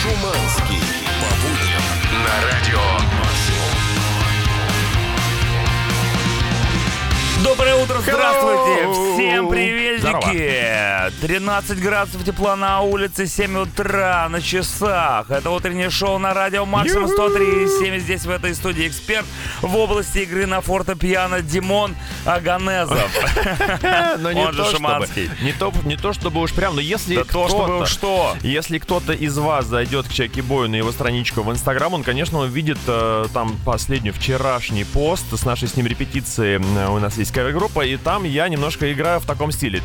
Шуманский. По будням на радио Доброе утро, здравствуйте! Hello! Всем приветики! 13 градусов тепла на улице, 7 утра на часах. Это утреннее шоу на радио Максимум 103,7. Здесь в этой студии эксперт в области игры на фортепиано Димон Аганезов. Он же Шиманский. не, то, чтобы уж прям, но если кто-то- что. Если кто-то из вас зайдет к Чаки Бою на его страничку в Инстаграм, он, конечно, увидит э, там последний вчерашний пост с нашей с ним репетиции. Э, У нас есть кавер-группа, и там я немножко играю в таком стиле.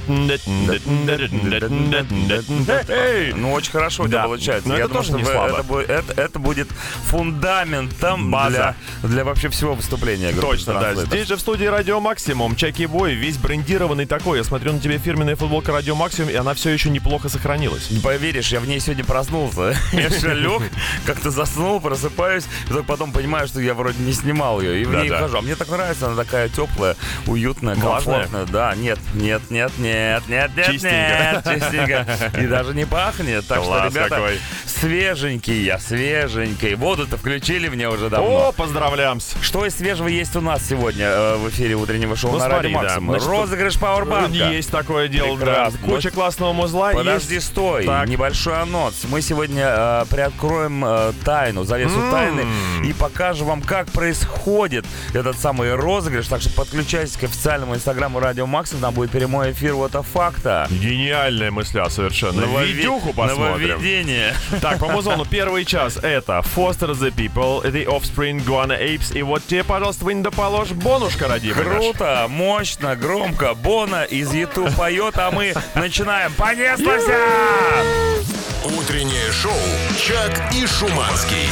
Ну, очень хорошо у тебя Да. получается. Но Я это думаю, тоже не слабо. это, будет- это- это будет фундаментом База. для, для вообще всего выступления. Точно, да. Здесь же в студии Радио Максимум. Чаки Бой, весь брендированный такой. Я смотрю на тебе фирменная футболка Радио Максимум, и она все еще неплохо сохранилась. Не поверишь, я в ней сегодня проснулся. Я же лег, как-то заснул, просыпаюсь, и только потом понимаю, что я вроде не снимал ее. И в ней хожу. А мне так нравится, она такая теплая, уютная, Влажная? комфортная. Да, нет, нет, нет, нет, нет, нет, Чистенько. нет, чистенько. И даже не пахнет. Так что, Класс ребята, какой. свеженький я, свеженький. Воду-то включили мне уже давно. О, поздравляем! Что из свежего есть у нас сегодня э, в эфире утреннего шоу Ну, на смотри, Радио да. Максимум? Значит, Розыгрыш Пауэрбанка. Есть такое дело, да. Прекрасно. Куча классного музла Подожди, есть. стой. Так. Небольшой анонс. Мы сегодня э, приоткроем э, тайну, завесу М. тайны и покажем вам, как происходит этот самый розыгрыш. Так что подключайтесь к официальному инстаграму Радио Максим. Там будет прямой эфир вот факта. Гениальная мысля совершенно. Новове- Видюху посмотрим. Нововведение. Так, по музону первый час это Foster the People, The Offspring, Guana Apes. И вот тебе, пожалуйста, в положь бонушка, родимый наш. Круто, мощно, громко. Бона из YouTube поет, а мы начинаем. Понеслась! Утреннее шоу Чак и Шуманский.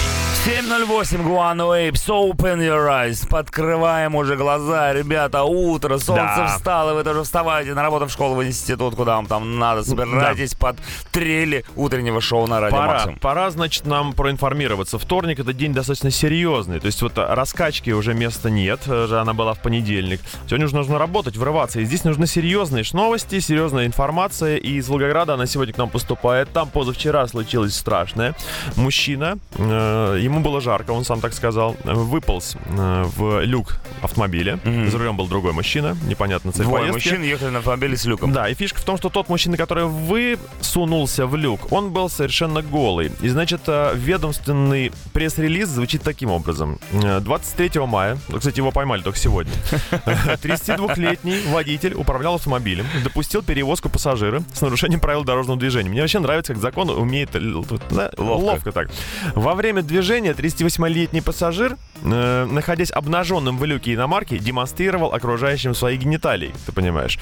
7.08, Guano Apes, open your eyes. Подкрываем уже глаза, ребята, утро, солнце Да. встало, вы тоже вставайте на работу, в школу, в институт, куда вам там надо. Собирайтесь под трели утреннего шоу на Радио Пора, Максимум. пора, значит, нам проинформироваться. Вторник это день достаточно серьезный. То есть вот а, раскачки уже места нет. э, же Она была в понедельник. Сегодня уже нужно работать, врываться. И здесь нужны серьезные новости, серьезная информация. И из Волгограда она сегодня к нам поступает. Там позавчера случилось страшное. Мужчина, э, ему было жарко, он сам так сказал, э, выполз э, в люк автомобиля. За рулем был другой мужчина, непонятно цель Двое поездки. мужчин ехали на автомобиле с люком. Да, и фишка в том, что тот мужчина, который высунулся в люк, он был совершенно голый. И, значит, э, ведомственный пресс-релиз звучит таким образом. Э, 23 мая, ну, кстати, его поймали только сегодня, 32-летний водитель управлял автомобилем, допустил перевозку пассажира с нарушением правил дорожного движения. Мне вообще нравится, как закон умеет да, Ловко. ловко так. Во время движения 38-летний пассажир, э, находясь обнаженным в люке иномарки, демонстрировал окружающим свои гениталии, ты понимаешь.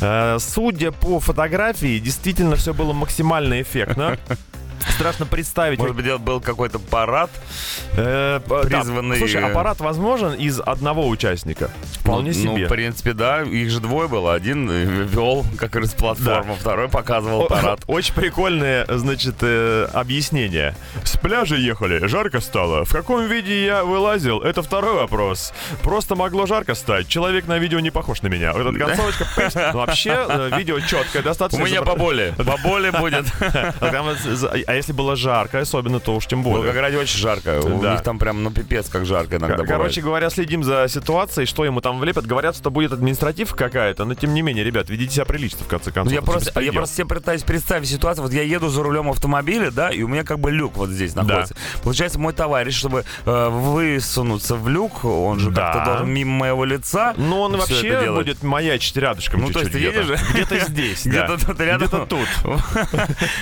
Э, судя по фотографии, действительно все было максимально эффектно. Страшно представить. Может быть, был какой-то парад? Э, да. призванный, Слушай, э, аппарат возможен из одного участника. Вполне ну, себе. Ну, в принципе, да. Их же двое было. Один э, вел как раз платформу, второй показывал парад. Очень прикольное, значит, э, объяснение. С пляжа ехали, жарко стало. В каком виде я вылазил, это второй вопрос. Просто могло жарко стать. Человек на видео не похож на меня. Вот эта концовочка. Ну, вообще, видео четкое, У достаточно. меня изобра- поболее. Поболее будет. А если было жарко, особенно, то уж тем более. Волгограде очень жарко. У Да. них там прям, ну, пипец, как жарко иногда Кор- Короче говоря, следим за ситуацией, что ему там влепят. Говорят, что будет административка какая-то, но тем не менее, ребят, ведите себя прилично, в конце Ну, концов. я Это просто, я просто себе пытаюсь представить ситуацию. Вот я еду за рулем автомобиля, да, и у меня как бы люк вот здесь находится. Получается, мой товарищ, чтобы э, высунуться в люк, он же Да. как-то должен мимо моего лица. Ну, он вообще будет маячить рядышком Ну, то есть ты где-то. едешь? Где-то здесь, да. Где-то тут рядом. Где-то тут.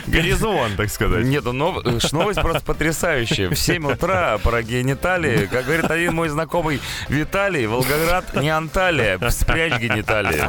Перезвон, так сказать. Нет, ну нов- э, новость просто потрясающая. В 7 утра про гениталии, как говорит один мой знакомый Виталий, Волгоград не Анталия, спрячь гениталии.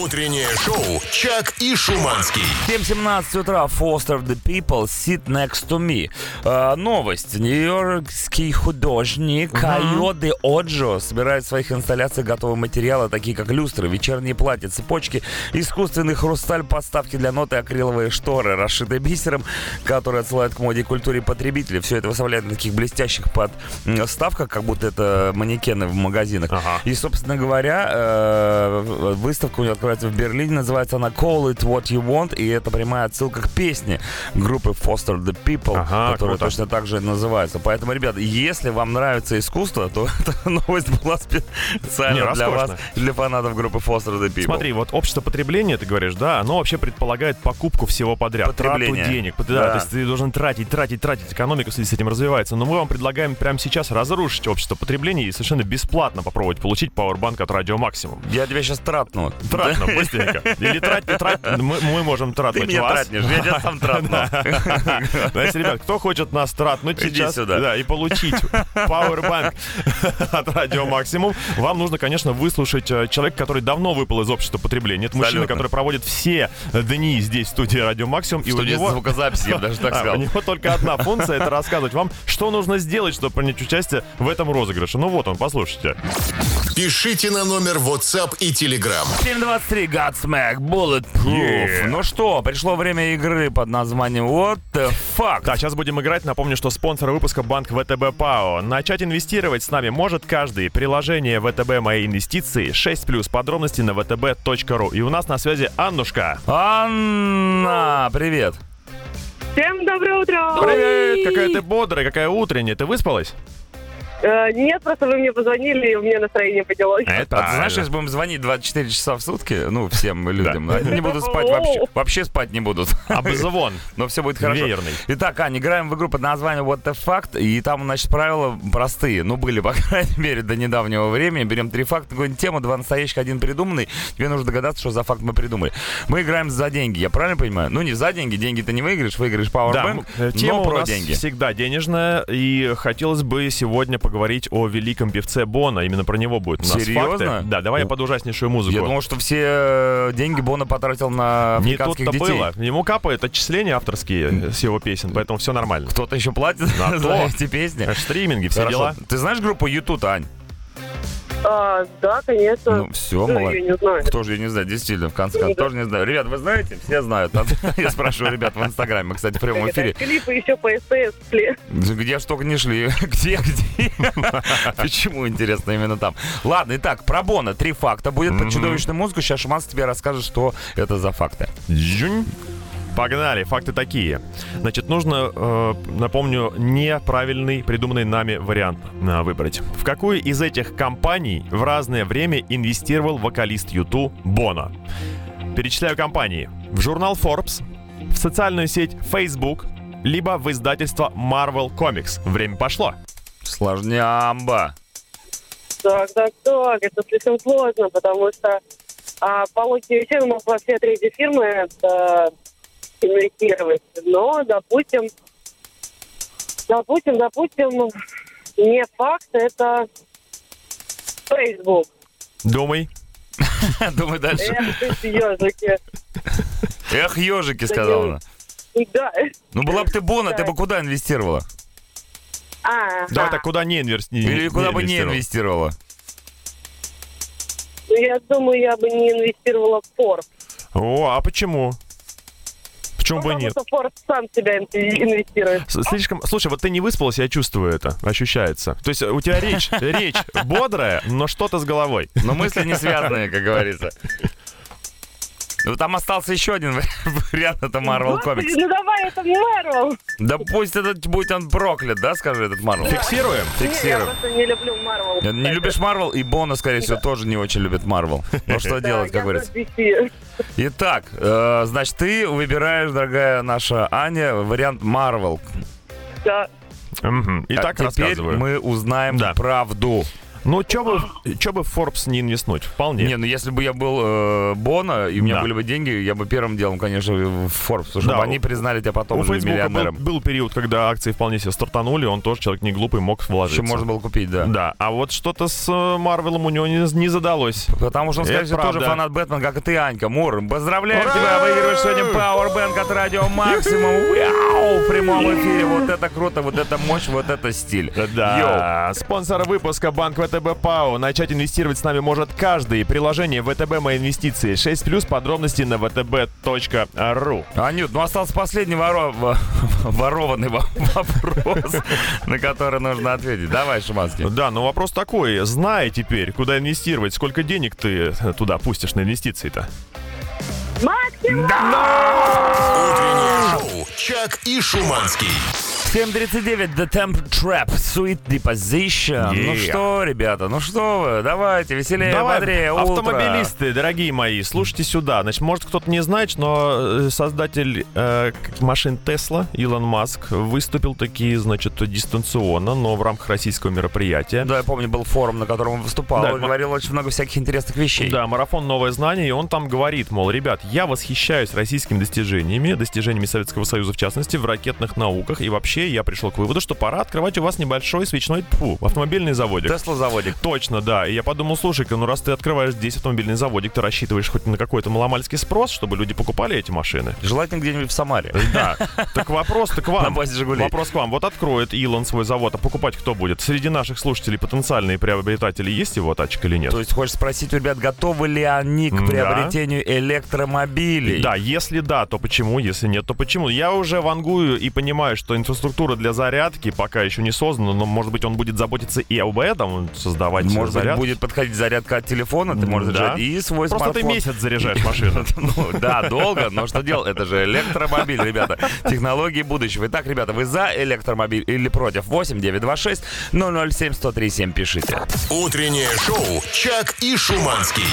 Утреннее шоу Чак и Шуманский. 7.17 утра, Foster the People, Sit Next to Me. Э, новость. Нью-Йоркский художник Кайо де Оджо собирает в своих инсталляциях готовые материалы, такие как люстры, вечерние платья, цепочки, искусственный хрусталь, подставки для нот и акриловые шторы, расшитые бисером, которые которые отсылают к моде и культуре потребителей. Все это выставляют на таких блестящих подставках, как будто это манекены в магазинах. Ага. И, собственно говоря, э, выставка у нее открывается в Берлине, называется она Call It What You Want, и это прямая отсылка к песне группы Foster the People, Ага, которая круто. точно так же называется. Поэтому, ребята, если вам нравится искусство, то эта новость была специально Не, для вас, для фанатов группы Foster the People. Смотри, вот общество потребления, ты говоришь, да, оно вообще предполагает покупку всего подряд. Потребление. Трату денег. Да, Да. то есть ты должен тратить, тратить, тратить. Экономика в связи с этим развивается. Но мы вам предлагаем прямо сейчас разрушить общество потребления и совершенно бесплатно попробовать получить пауэрбанк от Радио Максимум. Я тебя сейчас тратну. Тратно, быстренько. Или трать, трать, мы, мы можем Ты тратнуть меня вас. тратнешь, я тебя сам тратну. Знаете, ребят, кто хочет нас тратнуть сейчас. Да, и получить Powerbank от Радио Максимум, вам нужно, конечно, выслушать э, человека, который давно выпал из общества потребления. Это мужчина, который проводит все дни здесь, в студии Радио Максимум. И у него... звукозаписи, даже так А, сказал. у него только одна функция — это рассказывать вам, что нужно сделать, чтобы принять участие в этом розыгрыше. Ну вот он, послушайте. Пишите на номер WhatsApp и Telegram. 723 Godsmack Bulletproof. Yeah. Ну что, пришло время игры под названием What the Fuck. Так, сейчас будем играть. Напомню, что спонсор выпуска банк ВТБ ПАО. Начать инвестировать с нами может каждый. Приложение ВТБ Мои инвестиции 6 плюс подробности на vtb.ru. И у нас на связи Аннушка. Анна, привет. Всем доброе утро! Привет, какая ты бодрая, какая утренняя. Ты выспалась? Э, нет, просто вы мне позвонили, и у меня настроение поднялось. Это А ты знаешь, если будем звонить 24 часа в сутки, ну, всем людям, они не будут спать вообще. Вообще спать не будут. Обзвон. Но все будет хорошо. Веерный. Итак, Ань, играем в игру под названием What the Fact, и там, значит, правила простые. Ну, были, по крайней мере, до недавнего времени. Берем три факта, какую-нибудь тему, два настоящих, один придуманный. Тебе нужно догадаться, что за факт мы придумали. Мы играем за деньги, я правильно понимаю? Ну, не за деньги, деньги ты не выиграешь, выиграешь Да, Powerbank, м, тема но у про нас деньги. всегда денежная, и хотелось бы сегодня поговорить о великом певце Бона. Именно про него будет у нас Серьезно? факты. Да, давай я под ужаснейшую музыку. Я думал, что все э, деньги Бона потратил на Не тут-то детей. было. Ему капают отчисления авторские с его песен, поэтому все нормально. Кто-то еще платит На за то. эти песни? Э, Стриминги, все Хорошо. дела. Ты знаешь группу YouTube, Ань? А, да, конечно. Ну, все, Ну, молодец. я не знаю. Кто же, я не знаю, действительно, в конце концов, Да. тоже не знаю. Ребят, вы знаете? Все знают. Я спрашиваю ребят в Инстаграме, кстати, в прямом эфире. Клипы еще по СТС шли. Где ж только не шли. Где, где? Почему, интересно, именно там? Ладно, итак, про Бона. Три факта будет под чудовищную музыку. Сейчас Шуманс тебе расскажет, что это за факты. Погнали, факты такие. Значит, нужно, э, напомню, неправильный придуманный нами вариант э, выбрать. В какую из этих компаний в разное время инвестировал вокалист Юту Боно? Перечисляю компании. В журнал Forbes, в социальную сеть Facebook, либо в издательство Marvel Comics. Время пошло. Сложнямба. Так, так, так, это слишком сложно, потому что а, по логике вещей мы во все третьи фирмы это инвестировать. Но, допустим, допустим, допустим, не факт, это Facebook. Думай. Думай дальше. Эх, ты ежики. Эх, ежики, сказала она. Да. Ну, была бы ты Бона, ты бы куда инвестировала? А, Давай так, куда не инвестировал? Или куда бы не инвестировала? Ну, я думаю, я бы не инвестировала в Форд. О, а почему? Почему бы нет? Форд сам себя инв- инвестирует. Слишком... Слушай, вот ты не выспалась, я чувствую это, ощущается. То есть у тебя речь, речь бодрая, но что-то с головой. Но мысли не связанные, как говорится. Ну, там остался еще один вариант, это Marvel Comics. ну давай, это Марвел. Да пусть этот будет он проклят, да, скажи этот Marvel? Фиксируем? Не, Я Фиксируем. просто не люблю Марвел. Не не любишь Марвел, и Бона, скорее всего, тоже не очень любит Марвел. Ну что делать, как говорится. Итак, э, значит, ты выбираешь, дорогая наша Аня, вариант Марвел. Да. Итак, а теперь рассказываю. мы узнаем Да. правду. Ну, чё бы, чё бы в Forbes не инвестнуть? Вполне. Не, ну если бы я был э, Бона, и у меня Да. были бы деньги, я бы первым делом, конечно, в Forbes, чтобы Да, они признали тебя потом У уже Фейсбука был, миллионером. был период, когда акции вполне себе стартанули, он тоже человек не глупый, мог вложиться. Еще можно было купить, да. Да, а вот что-то с э, Марвелом у него не, не задалось. Потому что он, скорее всего, тоже фанат Бэтмена, как и ты, Анька. Мур, поздравляем Ура! тебя, выигрываешь сегодня Powerbank от Радио Максимум. Вау! В прямом эфире. Вот это круто, вот это мощь, вот это стиль. Да, спонсор выпуска Банк ВТБ ПАО. Начать инвестировать с нами может каждый. Приложение ВТБ Мои инвестиции. 6 плюс подробности на vtb.ru. Анют, ну остался последний воро... во- ворованный во- вопрос, на который нужно ответить. Давай, Шуманский. Да, но вопрос такой. Знай теперь, куда инвестировать, сколько денег ты туда пустишь на инвестиции-то. Максимум! Утреннее шоу «Чак и Шуманский». 7.39, The Temp Trap, Sweet Deposition. Ну Yeah. что, ребята, ну что вы, давайте, веселее, Давай, бодрее, утро. автомобилисты, дорогие мои, слушайте сюда. Значит, может кто-то не знает, но э, создатель э, машин Tesla, Илон Маск, выступил такие, значит, дистанционно, но в рамках российского мероприятия. Да, я помню, был форум, на котором он выступал, Да, и говорил очень много всяких интересных вещей. Да, марафон «Новое знание», и он там говорит, мол, ребят, я восхищаюсь российскими достижениями, достижениями Советского Союза в частности, в ракетных науках, и вообще я пришел к выводу, что пора открывать у вас небольшой свечной тьфу, автомобильный заводик. Тесла заводик. Точно, да. И я подумал, слушай-ка, ну раз ты открываешь здесь автомобильный заводик, ты рассчитываешь хоть на какой-то маломальский спрос, чтобы люди покупали эти машины? Желательно где-нибудь в Самаре. Да. Так вопрос к На вам. базе «Жигулей». Вопрос к вам. Вот откроет Илон свой завод, а покупать кто будет? Среди наших слушателей потенциальные приобретатели есть его тачка или нет? То есть хочешь спросить у ребят, готовы ли они к Да. приобретению электромобилей? Да, если да, то почему? Если нет, то почему? Я уже вангую и понимаю, что инфраструктура для зарядки пока еще не создана, но, может быть, он будет заботиться и об этом, создавать Может быть, зарядку. будет подходить зарядка от телефона, ты можешь Да. заряжать и свой Просто смартфон. ты месяц заряжаешь машину. Ну, да, долго, но что делать? Это же электромобиль, ребята. Технологии будущего. Итак, ребята, вы за электромобиль или против? 8 926 007 1037 пишите. Утреннее шоу «Чак и Шуманский».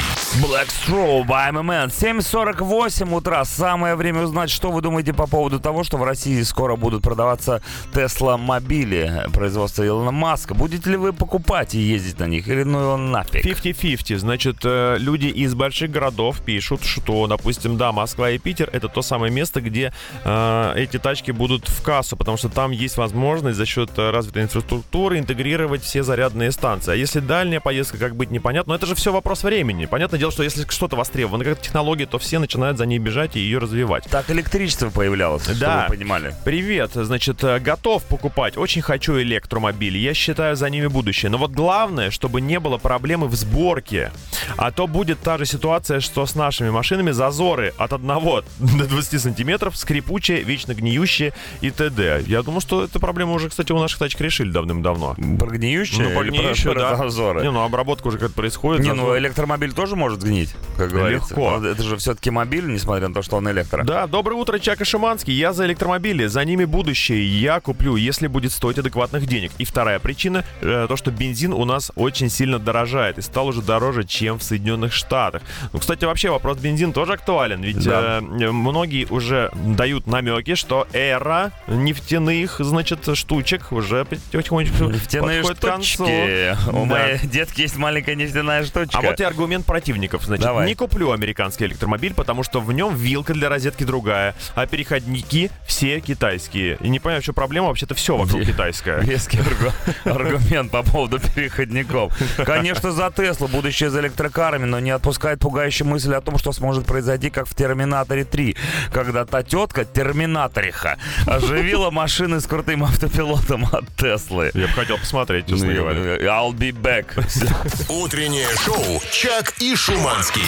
Black Straw by MMN. 7.48 утра. Самое время узнать, что вы думаете по поводу того, что в России скоро будут продаваться Tesla мобили производства Илона Маска. Будете ли вы покупать и ездить на них? Или ну его нафиг? 50-50. Значит, э, люди из больших городов пишут, что, допустим, да, Москва и Питер это то самое место, где э, эти тачки будут в кассу, потому что там есть возможность за счет э, развитой инфраструктуры интегрировать все зарядные станции. А если дальняя поездка, как быть непонятно, но это же все вопрос времени. Понятное дело, что если что-то востребовано, как технология, то все начинают за ней бежать и ее развивать. Так электричество появлялось, чтобы Да. вы понимали. Привет, значит, э, готов покупать, очень хочу электромобили, я считаю за ними будущее. Но вот главное, чтобы не было проблемы в сборке. А то будет та же ситуация, что с нашими машинами зазоры от 1 до 20 сантиметров, скрипучие, вечно гниющие и т.д. Я думаю, что эту проблему уже, кстати, у наших тачек решили давным-давно. Про гниющее Ну, про или про- да. зазоры? Не, ну обработка уже как-то происходит. Не, ну зазор- электромобиль тоже может гнить, как говорится. Легко. Он- Это же все-таки мобиль, несмотря на то, что он электро. Да, доброе утро, Чак и Шиманский. Я за электромобили, за ними будущее. Я куплю, если будет стоить адекватных денег. И вторая причина, э, то, что бензин у нас очень сильно дорожает и стал уже дороже, чем в Соединенных Штатах. Ну, кстати, вообще вопрос бензин тоже актуален, ведь Да. э, многие уже дают намеки, что эра нефтяных, значит, штучек уже потихонечку Нефтяные подходит к концу. штучки. У Да. моей детки есть маленькая нефтяная штучка. А вот и аргумент противников. Значит, Давай. не куплю американский электромобиль, потому что в нем вилка для розетки другая, а переходники все китайские. И не понимаю, что проблема, вообще-то все вокруг китайское. Веский аргу- аргумент по поводу переходников. Конечно, за Теслу, будущее за электрокарами, но не отпускает пугающая мысль о том, что сможет произойти, как в Терминаторе 3, когда та тетка, терминаториха, оживила машины с крутым автопилотом от Теслы. Я бы хотел посмотреть, честно Ну, говоря. I'll be back. Утреннее шоу «Чак и Шуманский».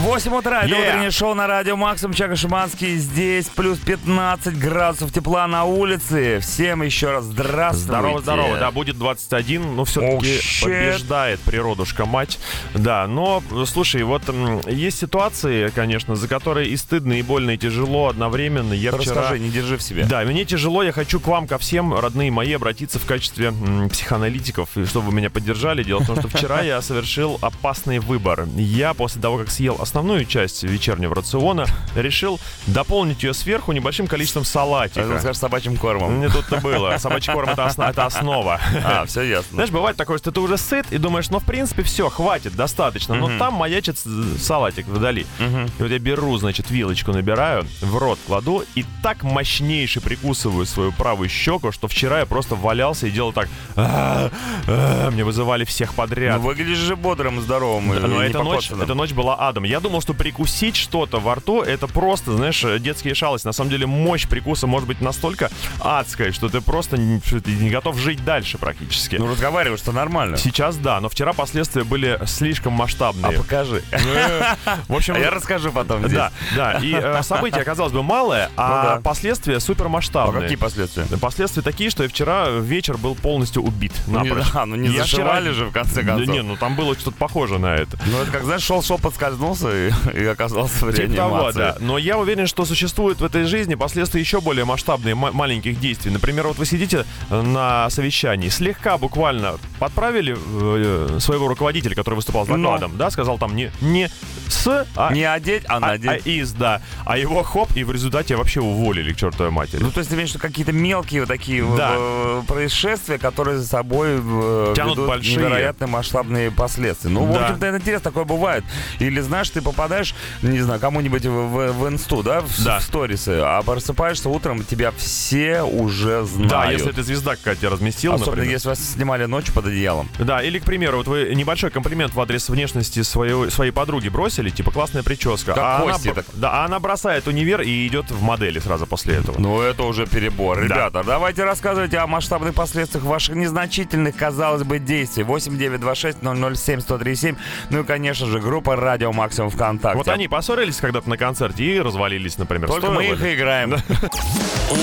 8 утра, это Yeah. утреннее шоу на радио Максим Чака Шиманский. Здесь плюс 15 градусов тепла на улице. Всем еще раз здравствуйте. Здорово, здорово. Да, будет 21, но все-таки Oh, побеждает природушка мать. Да, но, слушай, вот есть ситуации, конечно, за которые и стыдно, и больно, и тяжело одновременно. Я вчера... Расскажи, не держи в себе. Да, мне тяжело, я хочу к вам, ко всем, родные мои, обратиться в качестве м, психоаналитиков, и чтобы вы меня поддержали. Дело в том, что вчера я совершил опасный выбор. Я после того, как съел основную часть вечернего рациона, решил дополнить ее сверху небольшим количеством салатика. скажешь собачьим кормом. Не тут-то было. Собачий корм это, осно- это основа. А, все ясно. Знаешь, бывает такое, что ты уже сыт и думаешь, ну, в принципе, все, хватит, достаточно. Но там маячит салатик вдали. И вот я беру, значит, вилочку набираю, в рот кладу и так мощнейше прикусываю свою правую щеку, что вчера я просто валялся и делал так. «А, а». Мне вызывали всех Ну, подряд. выглядишь же бодрым, здоровым. но эта ночь, эта ночь была адом. Я Я думал, что прикусить что-то во рту это просто, знаешь, детские шалости. На самом деле мощь прикуса может быть настолько адская, что ты просто не, ты не готов жить дальше практически. Ну, разговариваешь, что нормально. Сейчас да, но вчера последствия были слишком А масштабные. покажи. Э, В общем, А я расскажу потом здесь. да, да. И э, событие, казалось бы, малое, а Ну да. последствия А супермасштабные. какие последствия? Последствия такие, что я вчера вечер был полностью убит. Ну, да, ну не зашивали же в конце Да концов. не, ну там было что-то похоже на это. Ну, это как, знаешь, шел-шел, подскользнулся и, и оказался в Типа того, реанимации. да. Но я уверен, что существуют в этой жизни последствия еще более масштабные ма- маленьких действий. Например, вот вы сидите э, на совещании, слегка буквально подправили э, своего руководителя, который выступал с докладом, да, сказал там не, не с, а, Не одеть, а а- надеть. а из, да. А его хоп, и в результате вообще уволили к чертовой матери. Ну, то есть ты имеешь в виду какие-то мелкие вот такие Да. э, происшествия, которые за собой э, Тянут ведут большие. невероятно масштабные последствия. Ну, в Да. общем-то, это интересно, такое бывает. Или, знаешь, ты попадаешь, не знаю, кому-нибудь в, в- в инсту, да, в, Да. в сторисы, а просыпаешься утром, тебя все уже знают. Да, если это звезда какая-то разместила, Особенно например. если вас снимали ночью под одеялом. Да, или, к примеру, вот вы небольшой комплимент в адрес внешности своей, своей подруги бросили, типа классная прическа. Как а она, Кости б- так. Да, а она бросает универ и идет в модели сразу после этого. Ну, это уже перебор. Да. Ребята, давайте рассказывайте о масштабных последствиях ваших незначительных, казалось бы, действий. 8926-007-1037. Ну и, конечно же, группа Радио Максимум ВКонтакте. Вот они поссорились когда-то на концерте и развалились, например. Только Стоило мы их ли? играем.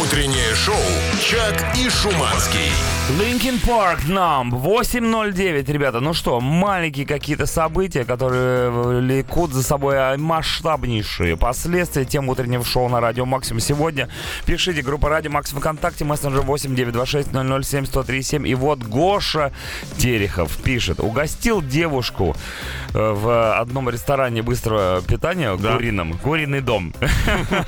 Утреннее шоу «Чак и Шуманский». Linkin Park нам 8.09, ребята. Ну что, маленькие какие-то события, которые влекут за собой масштабнейшие последствия тем утреннего шоу на Радио Максимум. Сегодня пишите группа Радио Максимум ВКонтакте, мессенджер 8926-007-1037. И вот Гоша Терехов пишет. Угостил девушку э, в одном ресторане быстрого питания, Да. курином, куриный дом.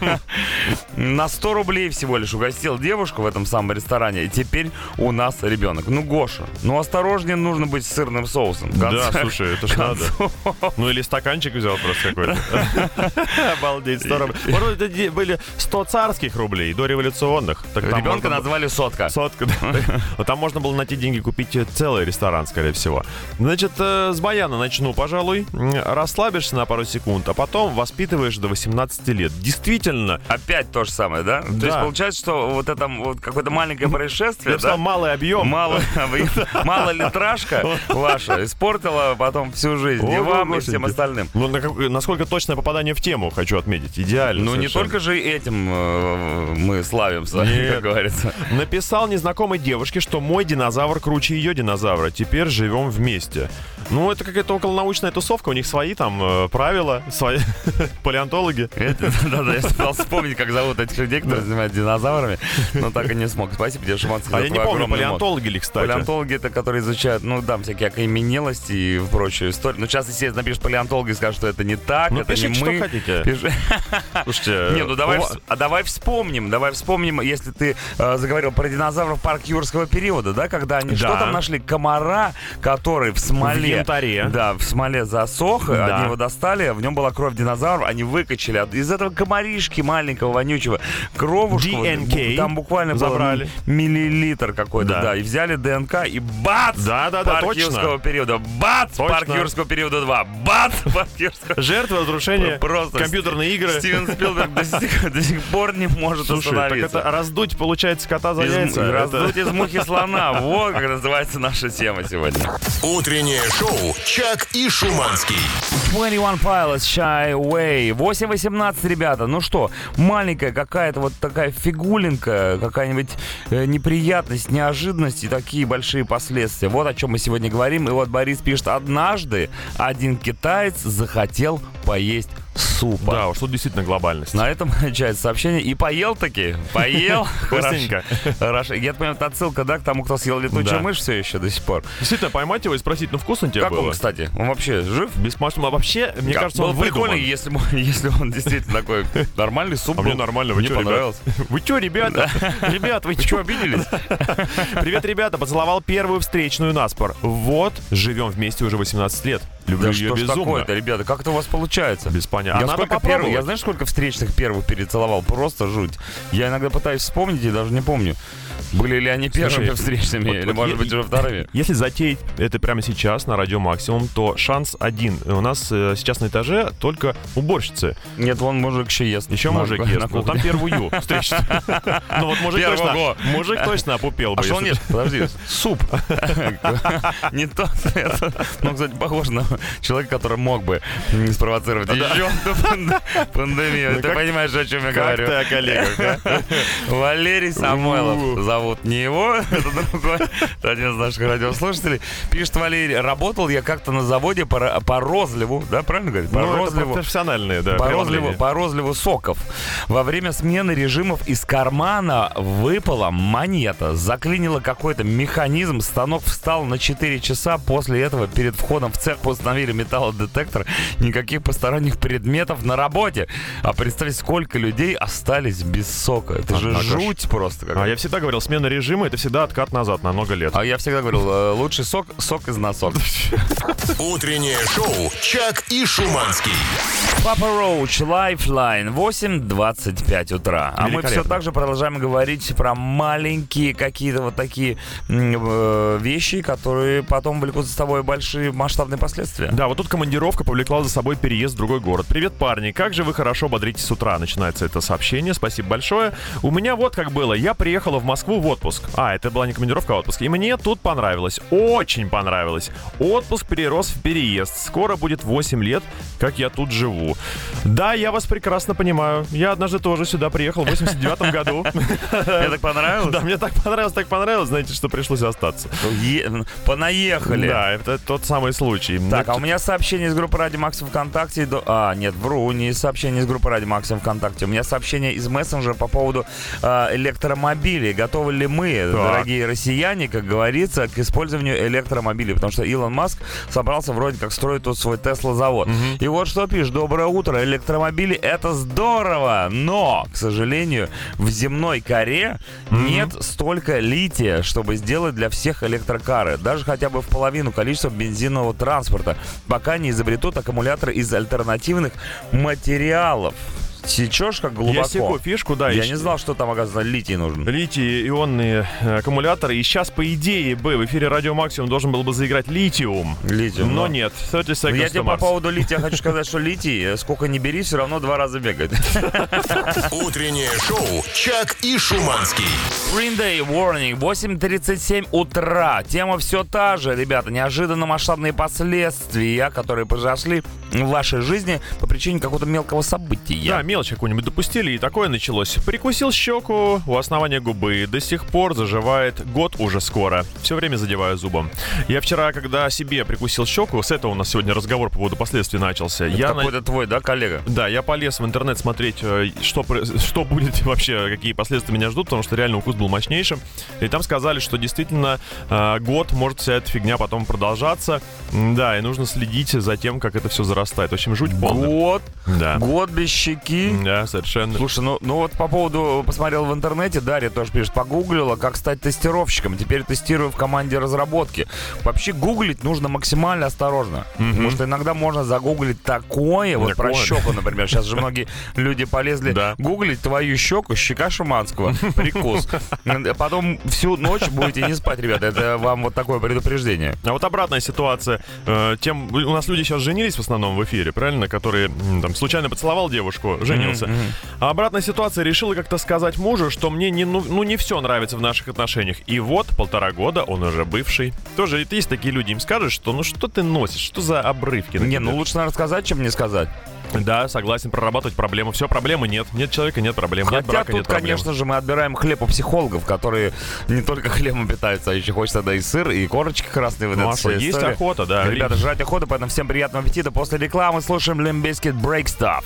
На 100 рублей всего лишь угостил девушку в этом самом ресторане. И теперь у нас ребенок. Ну, Гоша, ну осторожнее нужно быть с сырным соусом. Да, слушай, это ж надо. Ну или стаканчик взял просто какой-то. Обалдеть, 100 рублей. Может, это были 100 царских рублей до революционных. Ребенка назвали сотка. Сотка, да. Там можно было на те деньги купить э, целый ресторан, скорее всего. Значит, э, с баяна начну, пожалуй. Расслабишься на пару секунд, а потом воспитываешь до 18 лет. Действительно, Опять то же самое, да? То Да. есть получается, что вот это вот какое-то маленькое я происшествие, сказал, да? малый объем. Мало, мало литражка ваша испортила потом всю жизнь и вам, и всем остальным. Ну, насколько точное попадание в тему, хочу отметить. Идеально. Ну, не только же этим э, мы славимся, как говорится. Написал незнакомой девушке, что мой динозавр круче ее динозавра. Теперь живем вместе. Ну, это какая-то околонаучная тусовка. У них свои там э, правила, свои палеонтологи. Да-да, я пытался вспомнить, как зовут этих людей, которые занимаются динозаврами, но так и не смог. Спасибо тебе, Шиманский, А я не помню, палеонтологи ли, кстати. Палеонтологи это которые изучают, ну там всякие окаменелости и прочую историю. Ну сейчас, естественно, напишешь палеонтологи и скажут, что это не так, Ну, это не что мы. хотите. Пиши- Слушайте, Не, ну давай, а давай вспомним, давай вспомним, если ты э, заговорил про динозавров парк юрского периода, да, когда они что Да. там нашли? Комара, который в смоле... В янтаре. Да, в смоле засох, Да. они его достали, в нем была кровь динозавров, они выкачали от- из этого комаришки маленького, вонючего, кровушку. ДНК Там буквально забрали. миллилитр какой-то, да. Да. и взяли ДНК, и бац! Да-да-да, парк точно. юрского периода, бац! Точно. Парк юрского периода 2, бац! Парк юрского Жертвы разрушения, Просто компьютерные игры. Стивен Спилберг до сих, до сих пор не может Слушай, так остановиться. это раздуть, получается, кота за Из- яйца. Это- раздуть из мухи слона. Вот как называется наша тема сегодня. Утреннее шоу «Чак и Шуманский». 21 Pilots Shy Away. 8.18, ребята. Ну что, маленькая какая-то вот такая фигулинка, какая-нибудь э, неприятность, неожиданность и такие большие последствия. Вот о чем мы сегодня говорим. И вот Борис пишет, однажды один китаец захотел поесть супа. Да, уж тут действительно глобальность. На этом кончается сообщение. И поел таки. Поел. Вкусненько. Хорошо. Я понимаю, это отсылка, да, к тому, кто съел летучую мышь все еще до сих пор. Действительно, поймать его и спросить, ну вкусно тебе Как он, кстати? Он вообще жив? Без масла. Вообще, мне кажется, он прикольно, если, если он действительно такой нормальный суп А мне нормально, вы чё, ребят? Вы чё, ребята? Ребят, вы что, обиделись? Привет, ребята, поцеловал первую встречную наспор. Вот, живем вместе уже 18 лет. Люблю Да ее что безумно. такое-то, ребята, как это у вас получается? Без понятия. Я, надо сколько первых, я знаешь, сколько встречных первых перецеловал? Просто жуть. Я иногда пытаюсь вспомнить и даже не помню. Были ли они первыми Слушай, встречными, вот- или, вот может я- быть, уже вторыми? Если затеять это прямо сейчас на радио максимум, то шанс один. У нас э, сейчас на этаже только уборщицы. Нет, вон мужик еще ест. Еще На- мужик на ест. Ну, там первую встречу. Ну вот мужик точно, мужик точно опупел бы. А что он ест? Подожди, суп. Не то. это. Ну, кстати, похож на человека, который мог бы спровоцировать еще пандемию. Ну, Ты как- понимаешь, о чем я Как говорю? ты о коллегах, а? Валерий Самойлов. Зовут не его, это другой, это один из наших радиослушателей. Пишет Валерий, работал я как-то на заводе по, по розливу, да, правильно говорить? По Ну, розливу. профессиональные, да, По розливу, по розливу соков. Во время смены режимов из кармана выпала монета. Заклинило какой-то механизм. Станок встал на 4 часа. После этого перед входом в цех установили металлодетектор. Никаких посторонних предметов на работе. А представь, сколько людей остались без сока. Это же Однако ж. жуть просто. А какая. я всегда говорил, смена режима это всегда откат назад на много лет. А я всегда говорил, э, лучший сок, сок из носок. Утреннее шоу «Чак и Шуманский». Папа Роуч, Lifeline, 8.25 утра. А мы все так же продолжаем говорить про маленькие какие-то вот такие э, вещи, которые потом влекут за собой большие масштабные последствия. Да, вот тут командировка повлекла за собой переезд в другой город. Привет, парни, как же вы хорошо бодритесь с утра, начинается это сообщение, спасибо большое. У меня вот как было, я приехала в Москву в отпуск. А, это была не командировка, а отпуск. И мне тут понравилось, очень понравилось. Отпуск перерос в переезд. Скоро будет 8 лет, как я тут живу. Да, я вас прекрасно понимаю. Я однажды тоже сюда приехал в 89 году. Мне так понравилось. Да, мне так понравилось, так понравилось, знаете, что пришлось остаться. Понаехали. Да, это тот самый случай. Так, а у меня сообщение из группы Ради Макс ВКонтакте. А, нет, вру, не сообщение из группы Ради Макс ВКонтакте. У меня сообщение из мессенджера по поводу э, электромобилей. Готовы ли мы, дорогие россияне, как говорится, к использованию электромобилей? Потому что Илон Маск собрался вроде как строить тут свой Тесла-завод. И вот что пишет. Доброе утро. Электромобили — это здорово, но, к сожалению, в земной коре нет столько лития, чтобы сделать для всех электрокары. Даже хотя бы в половину количества бензинового транспорта, пока не изобретут аккумуляторы из альтернативных материалов. Сечешь как глубоко? Я секу фишку, да. Я и не знал, что там, оказывается, литий нужен. Литий-ионные э, аккумуляторы. И сейчас, по идее, бы в эфире Радио Максимум должен был бы заиграть литиум. Литиум, Но да. нет. 30 Но seconds я to тебе по поводу лития хочу сказать, что литий, э, сколько не бери, все равно два раза бегает. Утреннее шоу «Чак и Шуманский». Green Day Warning, 8.37 утра. Тема все та же, ребята. Неожиданно масштабные последствия, которые произошли в вашей жизни по причине какого-то мелкого события. Да, мелочь какую-нибудь допустили, и такое началось. Прикусил щеку у основания губы, до сих пор заживает год уже скоро. Все время задеваю зубом. Я вчера, когда себе прикусил щеку, с этого у нас сегодня разговор по поводу последствий начался. Это я на- какой-то твой, да, коллега? Да, я полез в интернет смотреть, э, что, что будет вообще, какие последствия меня ждут, потому что реально укус был мощнейшим. И там сказали, что действительно э, год может вся эта фигня потом продолжаться. Да, и нужно следить за тем, как это все зарастает. В общем, жуть полная. Год, Да. год без щеки. Да, совершенно. Слушай, ну, ну вот по поводу, посмотрел в интернете, Дарья тоже пишет, погуглила, как стать тестировщиком. Теперь тестирую в команде разработки. Вообще гуглить нужно максимально осторожно. Потому что иногда можно загуглить такое, вот про Такое. щеку, например. Сейчас же многие люди полезли Да. гуглить твою щеку, щека Шуманского, прикус. Потом всю ночь будете не спать, ребята. Это вам вот такое предупреждение. А вот обратная ситуация. Э, тем, у нас люди сейчас женились в основном в эфире, правильно? Которые там случайно поцеловал девушку, женился. А обратная ситуация решила как-то сказать мужу, что мне не, ну, ну, не все нравится в наших отношениях. И вот полтора года он уже бывший. Тоже есть такие люди, им скажешь, что ну что ты носишь, что за обрывки? Не, ну лучше, наверное, сказать, чем не сказать. Да, согласен, прорабатывать проблему. Все, проблемы нет. Нет человека, нет проблем. нет Хотя брака, тут, нет проблем. конечно же, мы отбираем хлеб у психологов, которые не только хлебом питаются, а еще хочется да и сыр, и корочки красные. Ну а что, есть история. охота, да. Ребята, жрать охота, поэтому всем приятного аппетита. После рекламы слушаем Limp Bizkit Break Stuff.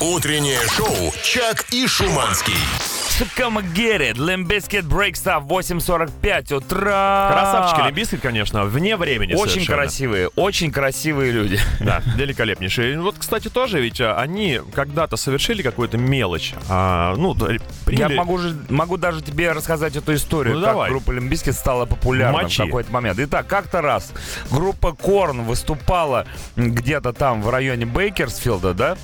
Утреннее шоу «Чак и Шуманский». So come get it. Bizkit Break Stuff 8.45 утра. Красавчики, Limp Bizkit, конечно, вне времени Очень совершенно. красивые, очень красивые люди. Да, великолепнейшие. Вот, кстати, тоже ведь а, они когда-то совершили какую-то мелочь. а, ну, приняли... Я могу, же, могу даже тебе рассказать эту историю, Ну, как давай. группа Limp Bizkit стала популярна Мочи. в какой-то момент. Итак, как-то раз группа Korn выступала где-то там в районе Бейкерсфилда, да?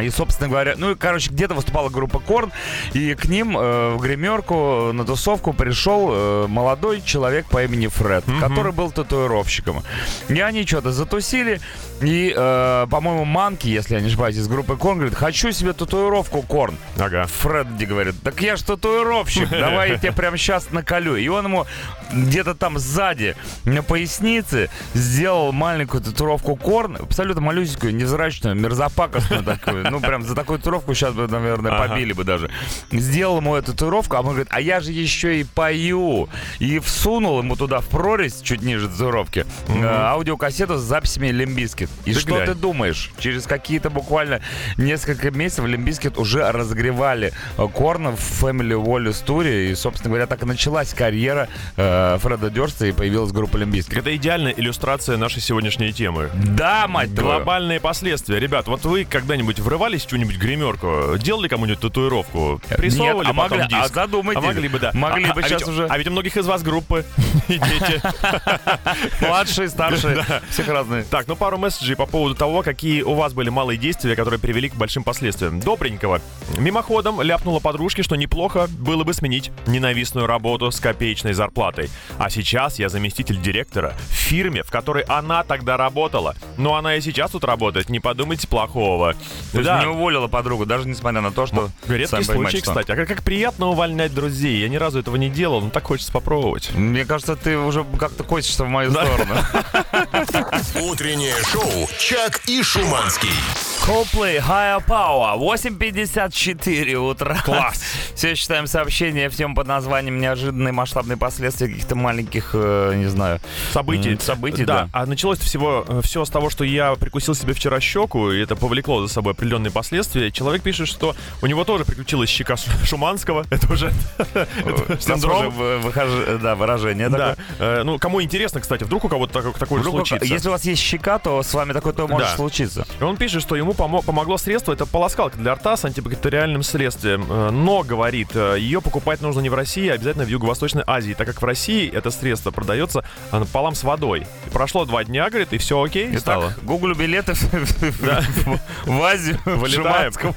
И, собственно говоря, ну, и, короче, где-то выступала группа Korn, и к ним э, в гримерку на тусовку пришел э, молодой человек по имени Фред, который был татуировщиком. И они что-то затусили, и, э, по-моему, Munky, если я не ошибаюсь, из группы Korn, говорит, хочу себе татуировку Korn. Ага. Фредди говорит, так я ж татуировщик, давай я тебе прямо сейчас наколю. И он ему где-то там сзади на пояснице сделал маленькую татуировку Korn, абсолютно малюсенькую, невзрачную, мерзопакостную такую. Ну, прям за такую татуировку сейчас бы, наверное, побили бы даже. Сделал ему эту татуировку, а он говорит, а я же еще и пою. И всунул ему туда в прорезь, чуть ниже татуировки, э, аудиокассету с записями Limp Bizkit. И что ты думаешь? Через какие-то буквально несколько месяцев Limp Bizkit уже разогревали э, Korn а в Family Values туре. И, собственно говоря, так и началась карьера э, Фреда Дёрста и появилась группа Limp Bizkit. Это идеальная иллюстрация нашей сегодняшней темы. Да, мать твою! Глобальные последствия. Ребят, вот вы когда-нибудь врывались в чью-нибудь гримерку? Делали кому-нибудь татуировку? Присовывали Нет, а потом могли- а диск? задумайтесь. А могли бы, да. Могли А- бы а сейчас ведь- уже- А ведь у многих из вас группы и дети. Младшие, старшие, всех разные. Так, ну пару месседжей по поводу того, какие у вас были малые действия, которые привели к большим последствиям. Добренького. Мимоходом ляпнула подружке, что неплохо было бы сменить ненавистную работу с копеечной зарплатой. А сейчас я заместитель директора в фирме, в которой она тогда работала. Но она и сейчас тут работает, не подумайте плохого. То есть Да. не уволила подругу, даже несмотря на то, что... Редкий сами случай, что. кстати. А как, как приятно увольнять друзей. Я ни разу этого не делал, но так хочется попробовать. Мне кажется, ты уже как-то косишься в мою сторону. Утреннее шоу «Чак и Шуманский». Coldplay Higher Power 8.54 утра. Класс. Все читаем сообщения в тему под названием «Неожиданные масштабные последствия каких-то маленьких, э, не знаю, событий. М, событий, да. да. А началось всего все с того, что я прикусил себе вчера щеку, и это повлекло за собой определенные последствия. Человек пишет, что у него тоже приключилась щека Шу- Шуманского. Это уже нас синдром. выхож- да, выражение Да. Э, Ну, кому интересно, кстати, вдруг у кого-то так- такое случится. если у вас есть щека, то с вами такое то может случиться. Он пишет, что ему помо- помогло средство, это полоскалка для рта с антибактериальным следствием. Э, Но, говорит, э, ее покупать нужно не в России, а обязательно в Юго-Восточной Азии, так как в России это средство продается э, пополам с водой. Прошло два дня, говорит, и все окей стало. Итак, гуглю билеты в- Азию, в. Шиманском.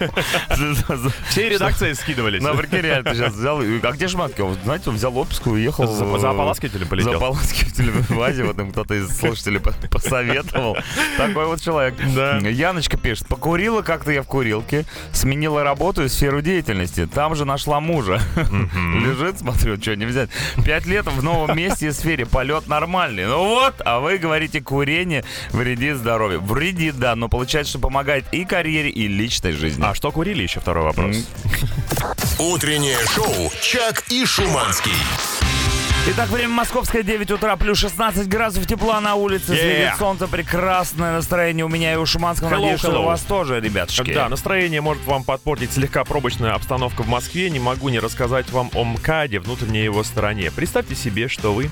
Все редакции скидывались. Ну, прикинь, реально, ты сейчас взял... А где? Он, знаете, он взял отпуск и уехал... За- ополаскивателем полетел. За ополаскивателем в Азию. Вот им кто-то из слушателей по- посоветовал. Такой вот человек. Яночка пишет. Покурила как-то я в курилке, сменила работу и сферу деятельности. Там же нашла мужа. Лежит, смотрю, что не взять. Пять лет в новом месте и сфере. Полет нормальный. Ну вот, а вы говорите, курение вредит здоровью. Вредит, да, но получается, что помогает и карьере, и личной жизни. А что курили еще второй вопрос? Утреннее шоу «Чак и Шуманский». Итак, время московское 9 утра, плюс 16 градусов тепла на улице, Yeah. светит солнце, прекрасное настроение у меня и у Шуманского. Hello, Надеюсь, что hello. у вас тоже, ребятушки. Да, настроение может вам подпортить слегка пробочная обстановка в Москве. Не могу не рассказать вам о МКАДе, внутренней его стороне. Представьте себе, что вы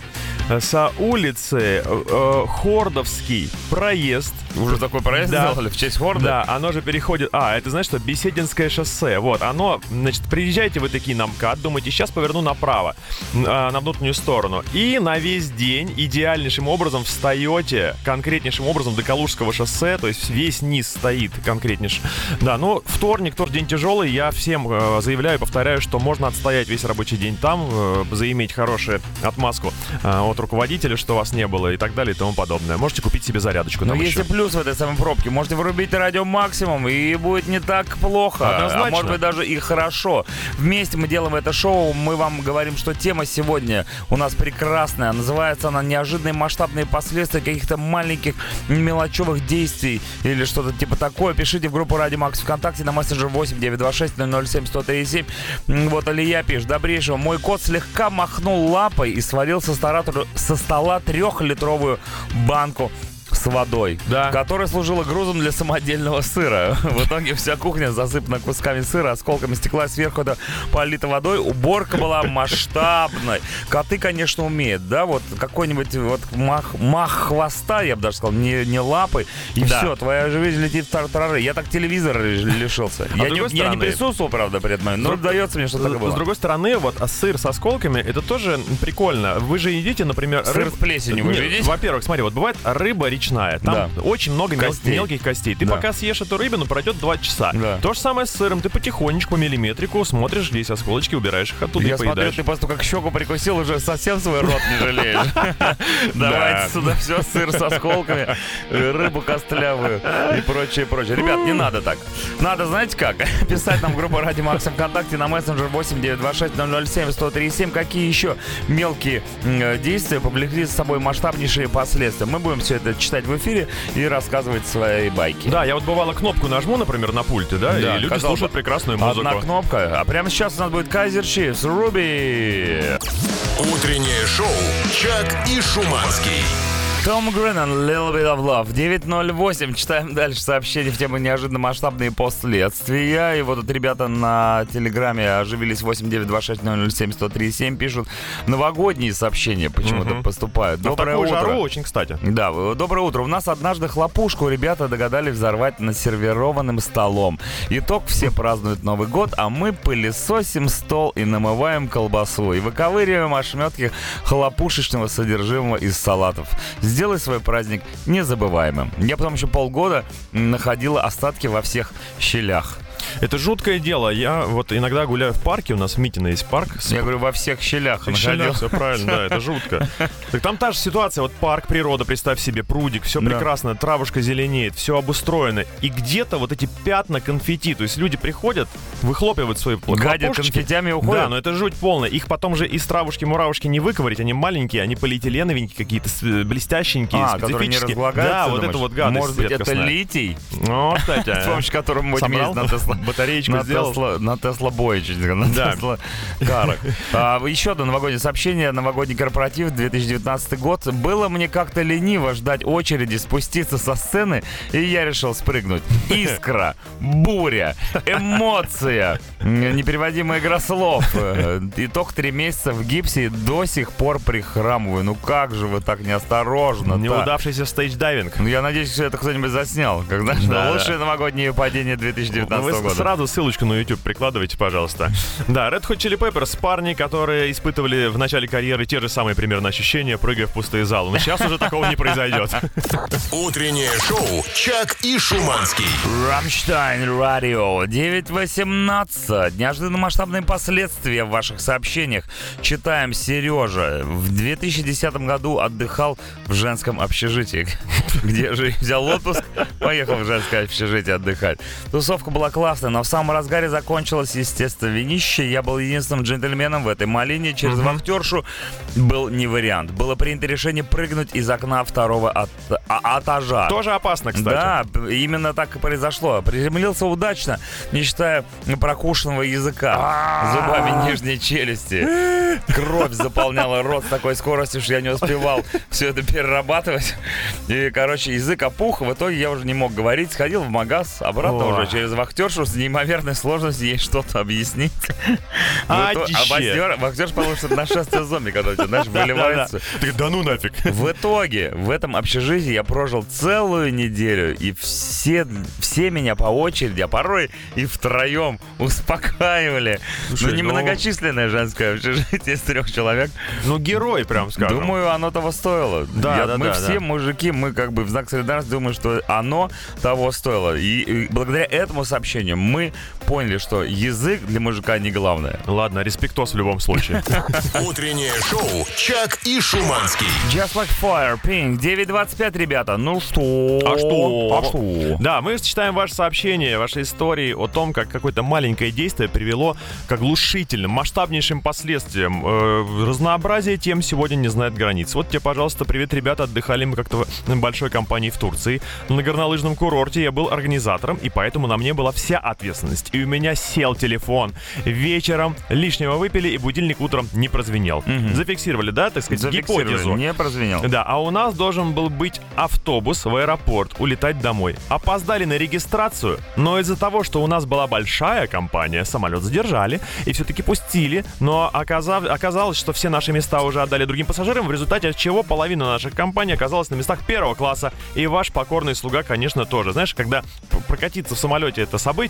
э, со улицы э, э, Хордовский проезд. Уже такой проезд Да. сделали в честь Хорда? Да, оно же переходит... А, это знаешь что? Бесединское шоссе. Вот, оно... Значит, приезжаете вы такие на МКАД, думаете, сейчас поверну направо, а, на внутреннюю сторону. И на весь день идеальнейшим образом встаете, конкретнейшим образом до Калужского шоссе, то есть весь низ стоит конкретнейш. Да, ну, вторник тоже день тяжелый. Я всем э, заявляю, повторяю, что можно отстоять весь рабочий день там, э, заиметь хорошую отмазку э, от руководителя, что вас не было и так далее и тому подобное. Можете купить себе зарядочку там есть еще. и плюс в этой самой пробке. Можете вырубить радио максимум, и будет не так плохо. Однозначно. А может быть даже и хорошо. Вместе мы делаем это шоу. Мы вам говорим, что тема сегодня у нас прекрасная. Называется она «Неожиданные масштабные последствия каких-то маленьких мелочевых действий» или что-то типа такое. Пишите в группу Радио Макс ВКонтакте на мессенджер 8 926 007 137. М, Вот Алия пишет. Добрейшего. Мой кот слегка махнул лапой и свалил со стола, со стола трехлитровую банку с водой, Да. которая служила грузом для самодельного сыра. В итоге вся кухня засыпана кусками сыра, осколками стекла, сверху это полита водой. Уборка была масштабной. Коты, конечно, умеют, да, вот какой-нибудь вот мах, мах хвоста, я бы даже сказал, не, не лапы, и Да. все, твоя жизнь летит в тартарары. Я так телевизора лишился. я, не, другой я не стороны- присутствовал, правда, при этом, но дается мне, что так было. С другой стороны, вот а сыр с осколками, это тоже прикольно. Вы же едите, например... Сыр рыб- с плесенью вы же едите? Во-первых, смотри, вот бывает рыба речная, там Да. очень много мел- Костей. мелких костей. Ты Да. пока съешь эту рыбину, пройдет 2 часа. Да. То же самое с сыром. Ты потихонечку, по миллиметрику смотришь, где есть осколочки, убираешь их оттуда Я и смотрю, поедаешь. ты просто как щеку прикусил, уже совсем свой рот не жалеешь. Давайте сюда все, сыр с осколками, рыбу костлявую и прочее, прочее. Ребят, не надо так. Надо, знаете как? Писать нам в группу Ради Макса ВКонтакте на мессенджер 8926 007 1037. Какие еще мелкие действия повлекли за собой масштабнейшие последствия? Мы будем все это читать в эфире и рассказывать свои байки. Да, я вот бывало кнопку нажму, например, на пульте, да, Да, и люди казалось слушают бы, прекрасную музыку. Одна кнопка. А прямо сейчас у нас будет Кайзер Чифс, Руби. Утреннее шоу «Чак и Шуманский». Том Греннан, Little Bit of Love. 9.08. Читаем дальше сообщение в тему неожиданно масштабные последствия. И вот тут ребята на Телеграме оживились 8926007137 пишут новогодние сообщения почему-то Мгм. поступают. Но в Доброе такую утро. жару очень, кстати. Да, э, доброе утро. У нас однажды хлопушку ребята догадались взорвать над сервированным столом. Итог, все празднуют Новый год, а мы пылесосим стол и намываем колбасу. И выковыриваем ошметки хлопушечного содержимого из салатов. Сделай свой праздник незабываемым. Я потом еще полгода находила остатки во всех щелях. Это жуткое дело. Я вот иногда гуляю в парке, у нас в Митино есть парк. с Я говорю, во всех щелях Щеля, находил. все правильно, да, это жутко. Так там та же ситуация, вот парк, природа, представь себе, прудик, все Да. прекрасно, травушка зеленеет, все обустроено. И где-то вот эти пятна конфетти, то есть люди приходят, выхлопивают свои Гадят конфетями уходят. Да, но это жуть полная. Их потом же из травушки-муравушки не выковырить, они маленькие, они полиэтиленовенькие какие-то, э, блестященькие, А, которые не специфические. разлагаются, Да, вот думаешь? это вот гадость Может быть, это литий? Ну, кстати. С помощью которого мы будем Батареечку на сделал? Тесла, на Tesla Boy чик, на Да. Tesla Car ах. А, еще одно новогоднее сообщение. Новогодний корпоратив 2019 год. Было мне как-то лениво ждать очереди, спуститься со сцены, и я решил спрыгнуть. Искра, буря, эмоция, непереводимая игра слов. Э, Итог три месяца в гипсе и до сих пор прихрамываю. Ну как же вы так неосторожно Неудавшийся стейдж-дайвинг. Ну, я надеюсь, что это кто-нибудь заснял. Как знаешь, Да, да. лучшее новогоднее падение 2019 Вы года. сразу ссылочку на YouTube прикладывайте, пожалуйста. Да, Red Hot Chili Peppers, парни, которые испытывали в начале карьеры те же самые примерно ощущения, прыгая в пустые залы. Но сейчас уже такого не произойдет. Утреннее шоу «Чак и Шуманский». Рамштайн Радио 9.18. Неожиданно масштабные последствия в ваших сообщениях. Читаем Сережа. В 2010 году отдыхал в женском общежитии. Где же взял отпуск, поехал в женское общежитие отдыхать. Тусовка была классная, но в самом разгаре закончилась, естественно, винище. Я был единственным джентльменом в этой малине. Через вахтершу был не вариант. Было принято решение прыгнуть из окна второго от- а- этажа. Тоже опасно, кстати. Да, именно так и произошло. Приземлился удачно, не считая прокушенного языка зубами нижней челюсти. Кровь заполняла рот с такой скоростью, что я не успевал все это перерабатывать. И, короче, язык опух. В итоге я уже не мог говорить. Сходил в магаз, обратно уже через вахтершу с неимоверной сложностью ей что-то объяснить. А, итоге-. А вахтер, вахтерш получится нашествие зомби, когда у тебя, знаешь, выливается. Так, да ну нафиг. В итоге в этом общежитии я прожил целую неделю, и все, все меня по очереди, а порой и втроем успокаивали. Слушай, ну, немногочисленное женское общежитие из трех человек. Ну, герой, прям скажем. Думаю, оно того стоило. Да, Я- да, мы да, все да. мужики, мы как бы в знак солидарности думаем, что оно того стоило. И, и благодаря этому сообщению мы поняли, что язык для мужика не главное. Ладно, респектос в любом случае. Утреннее шоу «Чак и Шуманский». Just like fire, pink, 9.25, ребята. Ну что? А что? А что? Да, мы читаем ваши сообщения, ваши истории о том, как какое-то маленькое действие привело к оглушительным, масштабнейшим последствиям. Э, разнообразие тем сегодня не знает границ. Вот тебе, пожалуйста, привет, ребята. Отдыхали мы как-то в большой компании в Турции. На горнолыжном курорте я был организатором, и поэтому на мне была вся ответственность. И у меня сел телефон. Вечером лишнего выпили, и будильник утром не прозвенел. Зафиксировали, да, так сказать, гипотезу. не прозвенел. Да, а у нас должен был быть автобус в аэропорт, улетать домой. Опоздали на регистрацию, но из-за того, что у нас была большая компания, самолет задержали и все-таки пустили, но оказав- оказалось, что все наши места уже отдали другим пассажирам, в результате чего половина наших компаний оказалась на местах первого класса, и ваш покорный слуга, конечно, тоже. Знаешь, когда прокатиться в самолете это событие,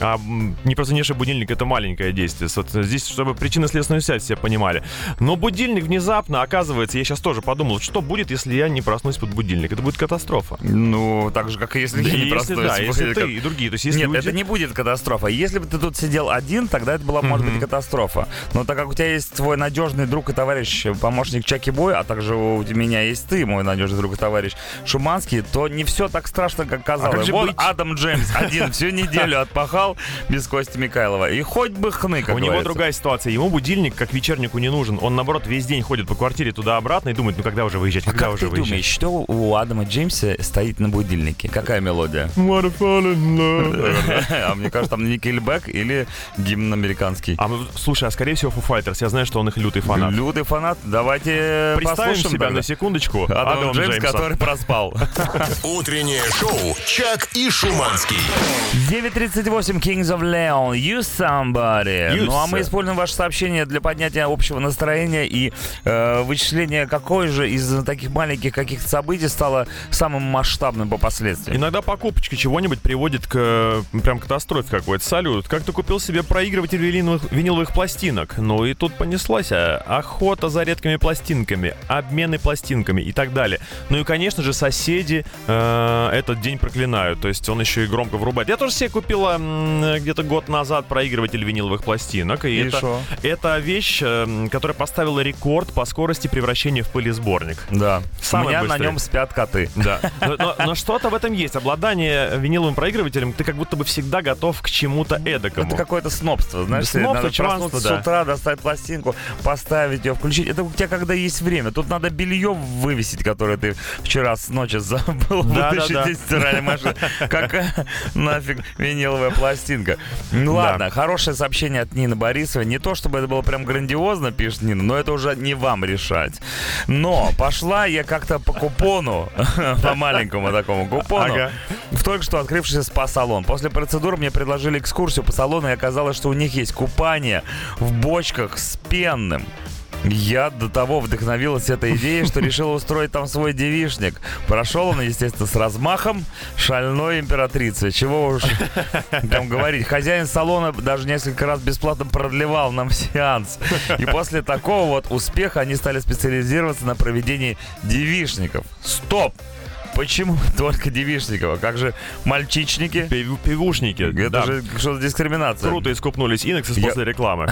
а м, не прозвонивший будильник это маленькое действие. Собственно, здесь, чтобы причинно-следственную связь все понимали. Но будильник внезапно, оказывается, я сейчас тоже подумал, что будет, если я не проснусь под будильник? Это будет катастрофа. Ну, так же, как и если Да, я не если, проснусь. да, если ты как- и другие. То есть, если Нет, люди- это не будет катастрофа. Если бы ты тут сидел один, тогда это была, может быть, катастрофа. Но так как у тебя есть твой надежный друг и товарищ, помощник Чаки Бой, а также у меня есть ты, мой надежный друг и товарищ Шуманский, то не все так страшно, как казалось. как же вот быть? Адам Джеймс один всю неделю отпахал без Кости Михайлова. И хоть бы хны, как У него другая ситуация. Ему будильник, как вечернику, не нужен. Он, наоборот, весь день ходит по квартире туда-обратно и думает, ну когда уже выезжать, А когда как уже ты выезжать. думаешь, что у Адама Джеймса стоит на будильнике? Какая мелодия? А мне кажется, там Никельбэк или гимн американский. А, мы- слушай, а скорее всего Foo Fighters. Я знаю, что он их лютый фанат. Лютый фанат. Давайте Представим себя тогда. на секундочку. Адам Адама Джеймс, Джеймса. который проспал. Утреннее шоу «Чак и Шуманский». 9.38 Kings of Leon, You Somebody. You ну а мы используем ваше сообщение для поднятия общего настроения и э, вычисления, какой же из таких маленьких каких-то событий стало самым масштабным по последствиям. Иногда покупочка чего-нибудь приводит к прям катастрофе какой-то. Салют, как ты купил себе проигрыватель виниловых, виниловых пластинок? Ну и тут понеслась а, охота за редкими пластинками, обмены пластинками и так далее. Ну и, конечно же, соседи э, этот день проклинают. То есть он еще и громко врубает. Я тоже себе купила м, где-то год назад проигрыватель виниловых пластинок. И, И это, шо? это вещь, э, которая поставила рекорд по скорости превращения в пылесборник. Да. Самый У меня быстрый. на нем спят коты. Да. Но, но- но что-то в этом есть. Обладание виниловым проигрывателем, ты как будто бы всегда готов к чему-то эдакому. Это какое-то снобство, знаешь, Снобство, надо чванство, да. с утра, достать пластинку, поставить ее, включить. Это у тебя когда есть время. Тут надо белье вывесить, которое ты вчера с ночи забыл Да, да, да. машины. Какая нафиг виниловая пластинка. Ну ладно, хорошее сообщение от Нины Борисовой. Не то, чтобы это было прям грандиозно, пишет Нина, но это уже не вам решать. Но пошла я как-то по купону, по маленькому такому купону, Ага. в только что открывшийся спа-салон. После процедуры мне предложили экскурсию по салону, и оказалось, что у них есть купание в бочках с пенным. Я до того вдохновилась этой идеей, что решила устроить там свой девишник. Прошел он, естественно, с размахом шальной императрицы. Чего уж там говорить. Хозяин салона даже несколько раз бесплатно продлевал нам сеанс. И после такого вот успеха они стали специализироваться на проведении девишников. Стоп! Почему только девишников? А как же мальчичники? Пив- Пивушники. Это да. же что-то дискриминация. Круто искупнулись Инексис Я- после рекламы.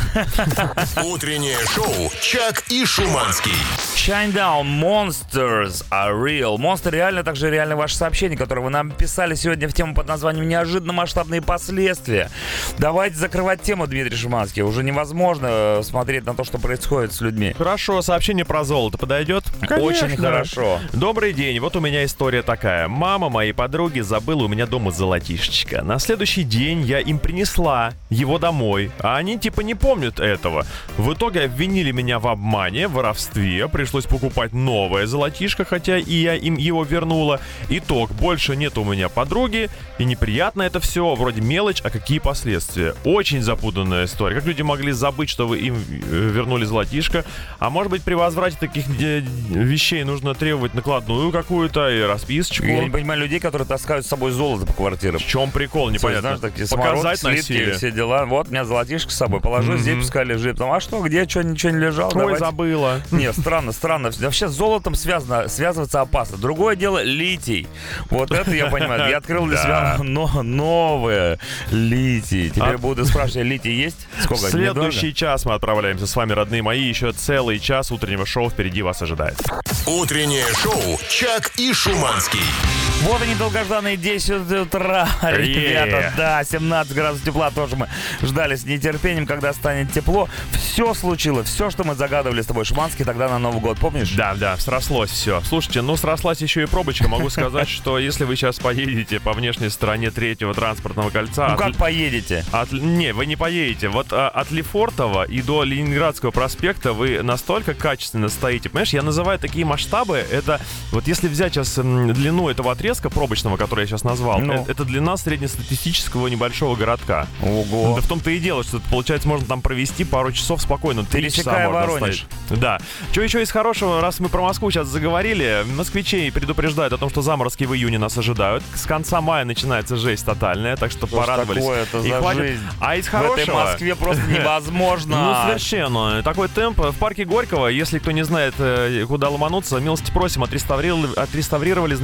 Утреннее шоу «Чак и Шуманский». Shinedown Monsters are real. Монстры реально, также реально ваше сообщение, которое вы нам писали сегодня в тему под названием «Неожиданно масштабные последствия». Давайте закрывать тему, Дмитрий Шиманский. Уже невозможно э, смотреть на то, что происходит с людьми. Хорошо, сообщение про золото подойдет? Очень хорошо. Добрый день, вот у меня история такая. Мама моей подруги забыла у меня дома золотишечко. На следующий день я им принесла его домой, а они типа не помнят этого. В итоге обвинили меня в обмане, воровстве, пришлось покупать новое золотишко, хотя и я им его вернула. Итог, больше нет у меня подруги, и неприятно это все, вроде мелочь, а какие последствия. Очень запутанная история. Как люди могли забыть, что вы им э, вернули золотишко? А может быть при возврате таких вещей нужно требовать накладную какую-то и расписочку? Я не понимаю людей, которые таскают с собой золото по квартирам. В чем прикол, непонятно. знаешь, такие Показать самородки, слитки, все дела. Вот, у меня золотишко с собой. Положу, здесь пускай лежит. Потом, а что, где, что, ничего не лежало? Ой, Давайте. забыла. Не, странно, странно. Вообще с золотом связано, связываться опасно. Другое дело литий. Вот это я понимаю. Я открыл для себя но, новое литий. Теперь А- буду спрашивать, литий есть? В Сколько? следующий час мы отправляемся с вами, родные мои. Еще целый час утреннего шоу впереди вас ожидает. Утреннее шоу «Чак и Шуманский». Вот они, долгожданные 10 утра, ребята. Да, 17 градусов тепла тоже мы ждали с нетерпением, когда станет тепло. Все случилось, все, что мы загадывали с тобой, Шуманский, тогда на Новый год, помнишь? Да, да, срослось все. Слушайте, ну срослась еще и пробочка. Могу сказать, что если вы сейчас поедете по внешней стороне третьего транспортного кольца... Ну от- как поедете? от- не, вы не поедете. Вот а, от Лефортово и до Ленинградского проспекта вы настолько качественно стоите. Понимаешь, я называю такие масштабы. Это вот если взять сейчас длину этого отрезка пробочного, который я сейчас назвал, Ну. э, это длина среднестатистического небольшого городка. Ого. Да в том-то и дело, что получается можно там провести пару часов спокойно. Три часа Пересекая можно Воронеж. стоять. Да. Что еще из хорошего, раз мы про Москву сейчас заговорили, москвичей предупреждают о том, что заморозки в июне нас ожидают. С конца мая начинается жесть тотальная, так что Что порадовались. такое это И хватит. жизнь? А из В этой хорошего... Москве просто невозможно. Ну, совершенно. Такой темп. В парке Горького, если кто не знает, э, куда ломануться, милости просим, отреставрировали, отреставрировали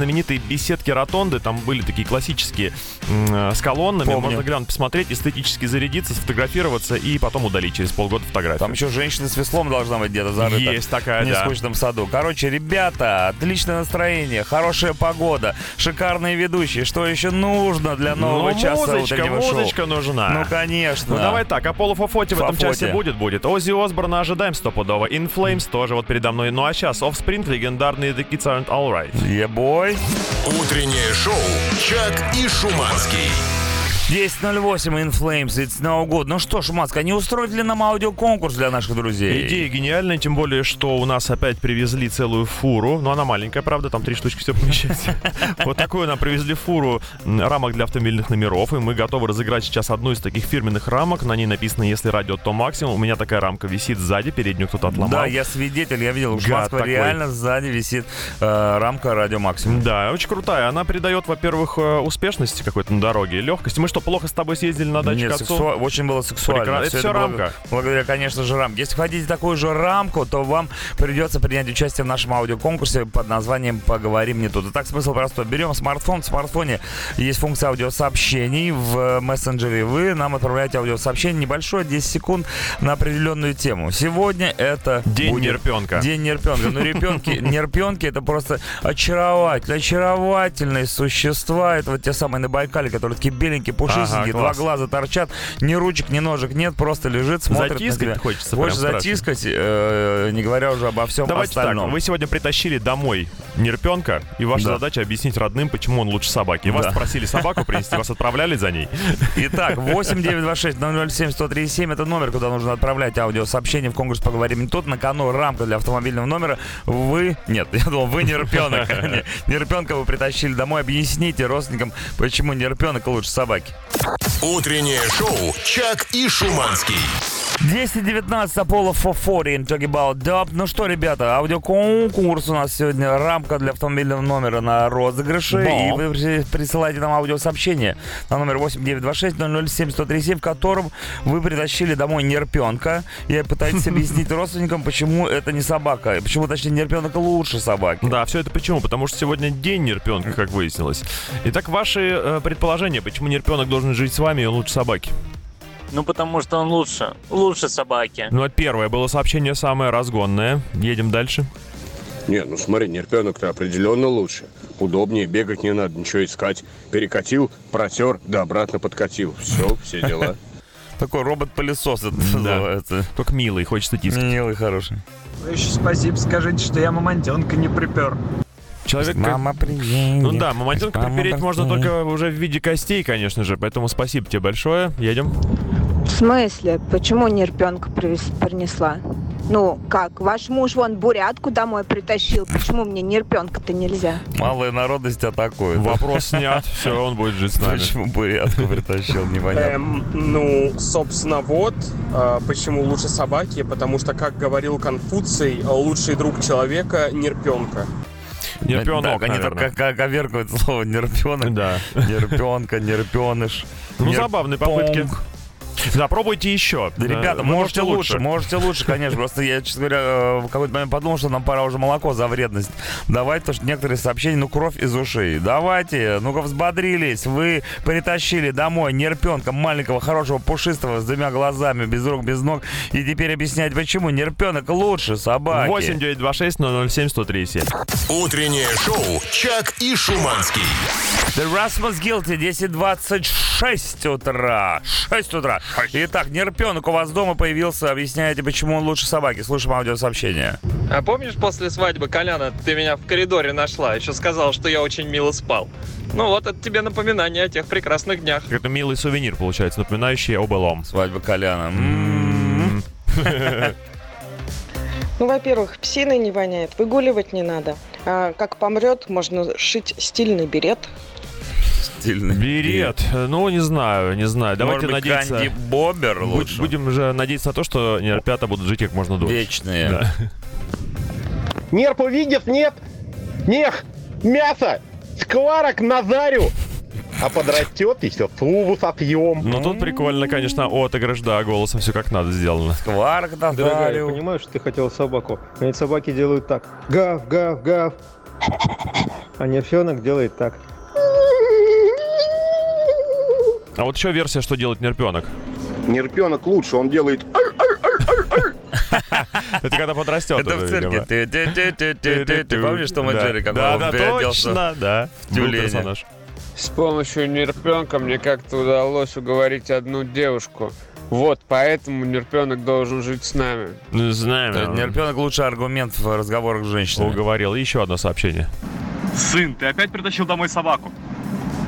знаменитые беседки-ротонды. Там были такие классические э, с колоннами. Помню. Можно глянуть, посмотреть, эстетически зарядиться, сфотографироваться и потом удалить через полгода фотографию. Там еще женщина с веслом должна быть где-то зарыта. Есть такая, в да. нескучном саду. Короче, ребята, отличное настроение, хорошая погода, шикарные ведущие. Что еще нужно для нового ну, часа музычка, утреннего шоу? музычка нужна. Ну, конечно. Ну давай так, Аполло Фофоти в этом часе будет, будет. Оззи Осборна ожидаем стопудово. In Flames тоже вот передо мной. Ну а сейчас Offspring, легендарные The Kids Aren't Alright. Ебой. Утреннее шоу «Чак и Шуманский». 10.08 In Flames, It's No Good. Ну что, Шумацка, не устроить ли нам аудиоконкурс для наших друзей? Идея гениальная, тем более, что у нас опять привезли целую фуру. Ну, она маленькая, правда, там три штучки все помещается. Вот такую нам привезли фуру рамок для автомобильных номеров, и мы готовы разыграть сейчас одну из таких фирменных рамок. На ней написано «Если радио, то максимум». У меня такая рамка висит сзади, переднюю кто-то отломал. Да, я свидетель, я видел, у реально сзади висит э, рамка радио Максимум. Да, очень крутая. Она придает, во-первых, э, успешности какой-то на дороге, легкости. Мы что, плохо с тобой съездили на дачу Нет, к отцу? сексуа- очень было сексуально. Прекрасно. Это благ- рамка. Благодаря, конечно же, рамке. Если хотите такую же рамку, то вам придется принять участие в нашем аудиоконкурсе под названием «Поговорим не тут». Итак, смысл простой. Берем смартфон. В смартфоне есть функция аудиосообщений. В мессенджере вы нам отправляете аудиосообщение небольшое, 10 секунд, на определенную тему. Сегодня это День будет нерпенка. День нерпенка. Ну, репенки, нерпенки это просто очаровательные, очаровательные существа. Это вот те самые на Байкале, которые такие беленькие, пушистенькие, два класс. глаза торчат, ни ручек, ни ножек нет, просто лежит, смотрит Затискать на тебя. хочется страшно. затискать, э, не говоря уже обо всем Давайте остальном. так, вы сегодня притащили домой нерпенка, и ваша Да. задача объяснить родным, почему он лучше собаки. И вас Да. просили собаку принести, вас отправляли за ней. Итак, 8926 007 137 это номер, куда нужно отправлять аудиосообщение в конкурс «Поговорим не тут». На кону рамка для автомобильного номера. Вы... Нет, я думал, вы не репенок. Не репенка вы притащили домой. Объясните родственникам, почему не репенок лучше собаки. Утреннее шоу «Чак и Шуманский». 219 Apollo 440 in Talk About Dub. Ну что, ребята, аудиоконкурс у нас сегодня. Рамка для автомобильного номера на розыгрыше. Да. И вы при- присылаете нам аудиосообщение на номер 8926 007 137, в котором вы притащили домой нерпенка и пытаетесь объяснить родственникам, почему это не собака. И Почему, точнее, нерпенок лучше собаки. Да, все это почему? Потому что сегодня день нерпенка, как выяснилось. Итак, ваши э, предположения, почему нерпенок должен жить с вами и лучше собаки? Ну, потому что он лучше. Лучше собаки. Ну, вот первое было сообщение самое разгонное. Едем дальше. Не, ну смотри, нерпенок-то определенно лучше. Удобнее, бегать не надо, ничего искать. Перекатил, протер, да обратно подкатил. Все, все дела. Такой робот-пылесос это Да. называется. Только милый, хочется тискать. Милый, хороший. Вы еще спасибо скажите, что я мамонтенка не припер. Человек Мама приедет. Ну да, мамонтенка Мама припереть можно приедет. только уже в виде костей, конечно же. Поэтому спасибо тебе большое. Едем. В смысле? Почему нерпенка привез- принесла? Ну, как? Ваш муж вон бурятку домой притащил. Почему мне нерпенка-то нельзя? Малая народность атакует. Вопрос снят. Все, он будет жить с нами. Почему бурятку притащил, непонятно. Эм, ну, собственно, вот а, почему лучше собаки, потому что, как говорил Конфуций, лучший друг человека – нерпенка. Нерпенок, Так, они наверное. как коверкают слово нерпенок. Да. Нерпенка, нерпеныш. Ну, нерпонг. забавные попытки. Да, пробуйте еще. Ребята, Да, можете лучше, можете лучше, конечно. Просто я, честно говоря, э, в какой-то момент подумал, что нам пора уже молоко за вредность давать, потому что некоторые сообщения, ну, кровь из ушей. Давайте, ну-ка взбодрились. Вы притащили домой нерпенка маленького, хорошего, пушистого, с двумя глазами, без рук, без ног. И теперь объяснять, почему нерпенок лучше собаки. 8 926 007 137. Утреннее шоу «Чак и Шуманский». The Rasmus Guilty, 10.26 утра. 6 утра. Итак, нерпенок у вас дома появился. Объясняете, почему он лучше собаки. Слушаем аудиосообщение. А помнишь, после свадьбы Коляна ты меня в коридоре нашла? Еще сказал, что я очень мило спал. Ну вот, это тебе напоминание о тех прекрасных днях. Это милый сувенир, получается, напоминающий о былом. Свадьба Коляна. Ну, во-первых, псиной не воняет, выгуливать не надо. А как помрет, можно шить стильный берет. Стильный. Берет. Ну, не знаю, не знаю. Давайте Может быть, надеяться... Канди Бобер Будь- лучше? Будем же надеяться на то, что нерпята будут жить как можно дольше. Вечные. Да. Нерп увидев, нет? Нех, мясо, скварок Назарю. А подрастет и все, суву сопьем. Ну, тут прикольно, конечно, отыгрыш, да, голосом все как надо сделано. Скварк Дорогая, я понимаю, что ты хотела собаку. Но ведь собаки делают так. Гав, гав, гав. А нерфенок делает так. А вот еще версия, что делает нерпенок. Нерпенок лучше, он делает... Это когда подрастет. Это в цирке. Ты- помнишь Да. Джерри, как Да, он да, переоделся да. в тюленя? С помощью нерпенка мне как-то удалось уговорить одну девушку. Вот, поэтому нерпенок должен жить с нами. Ну, знаем. Есть Нерпенок лучший аргумент в разговорах с женщинами. Уговорил. Еще одно сообщение. Сын, ты опять притащил домой собаку?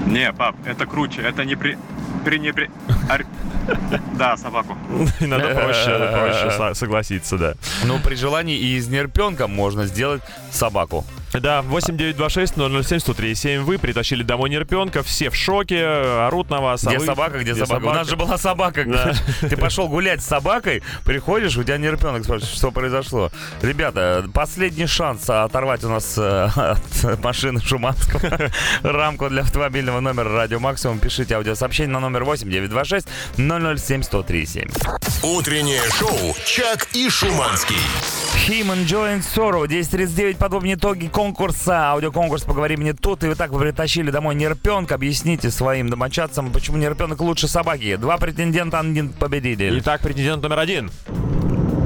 Не, пап, это круче, это не при... При не при... ар- Да, собаку. Надо проще, проще со- согласиться, да. Ну, при желании и из нерпенка можно сделать собаку. Да, 8926 007 137 Вы притащили домой нерпенка, все в шоке, орут на вас. а Где вы- собака, где, собака? У нас же была собака. Да. Ты пошел гулять с собакой, приходишь, у тебя нерпенок спрашивает, что произошло. Ребята, последний шанс оторвать у нас э, от машины Шуманского рамку для автомобильного номера Радио Максимум. Пишите аудиосообщение на номер 8 926 007 137. Утреннее шоу «Чак и Шуманский». Him Enjoying Sorrow. 10.39. Подобные итоги конкурса. Аудиоконкурс «Поговори мне тут». И вы так вы притащили домой нерпенка. Объясните своим домочадцам, почему нерпенок лучше собаки. Два претендента, один победитель. Итак, претендент номер один.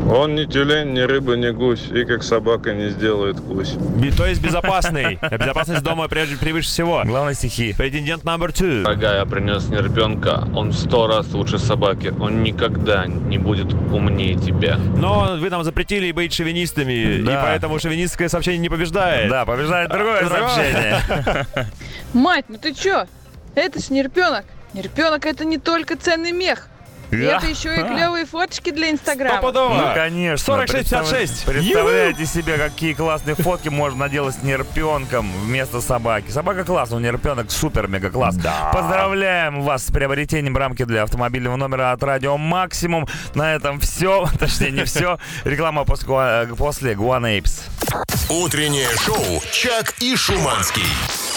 Он не тюлень, ни рыба, ни гусь, и как собака не сделает кусь. Би- То есть безопасный. А Безопасность дома прежде превыше всего. Главное стихи. Претендент номер two. Дорогая, я принес не ребенка. Он в сто раз лучше собаки. Он никогда не будет умнее тебя. Но вы нам запретили быть шовинистами, Да. и поэтому шовинистское сообщение не побеждает. Да, побеждает другое Другое. сообщение. Мать, ну ты чё? Это ж нерпенок. Нерпенок это не только ценный мех. И это еще и клевые фоточки для Инстаграма. Ну, конечно. 46-56. Представляете себе, какие классные фотки можно наделать с нерпенком вместо собаки. Собака классная, у нерпенок супер-мега класс. Поздравляем вас с приобретением рамки для автомобильного номера от Радио Максимум. На этом все. Точнее, не все. Реклама после, Гуа- после Guan Apes. Утреннее шоу «Чак и Шуманский».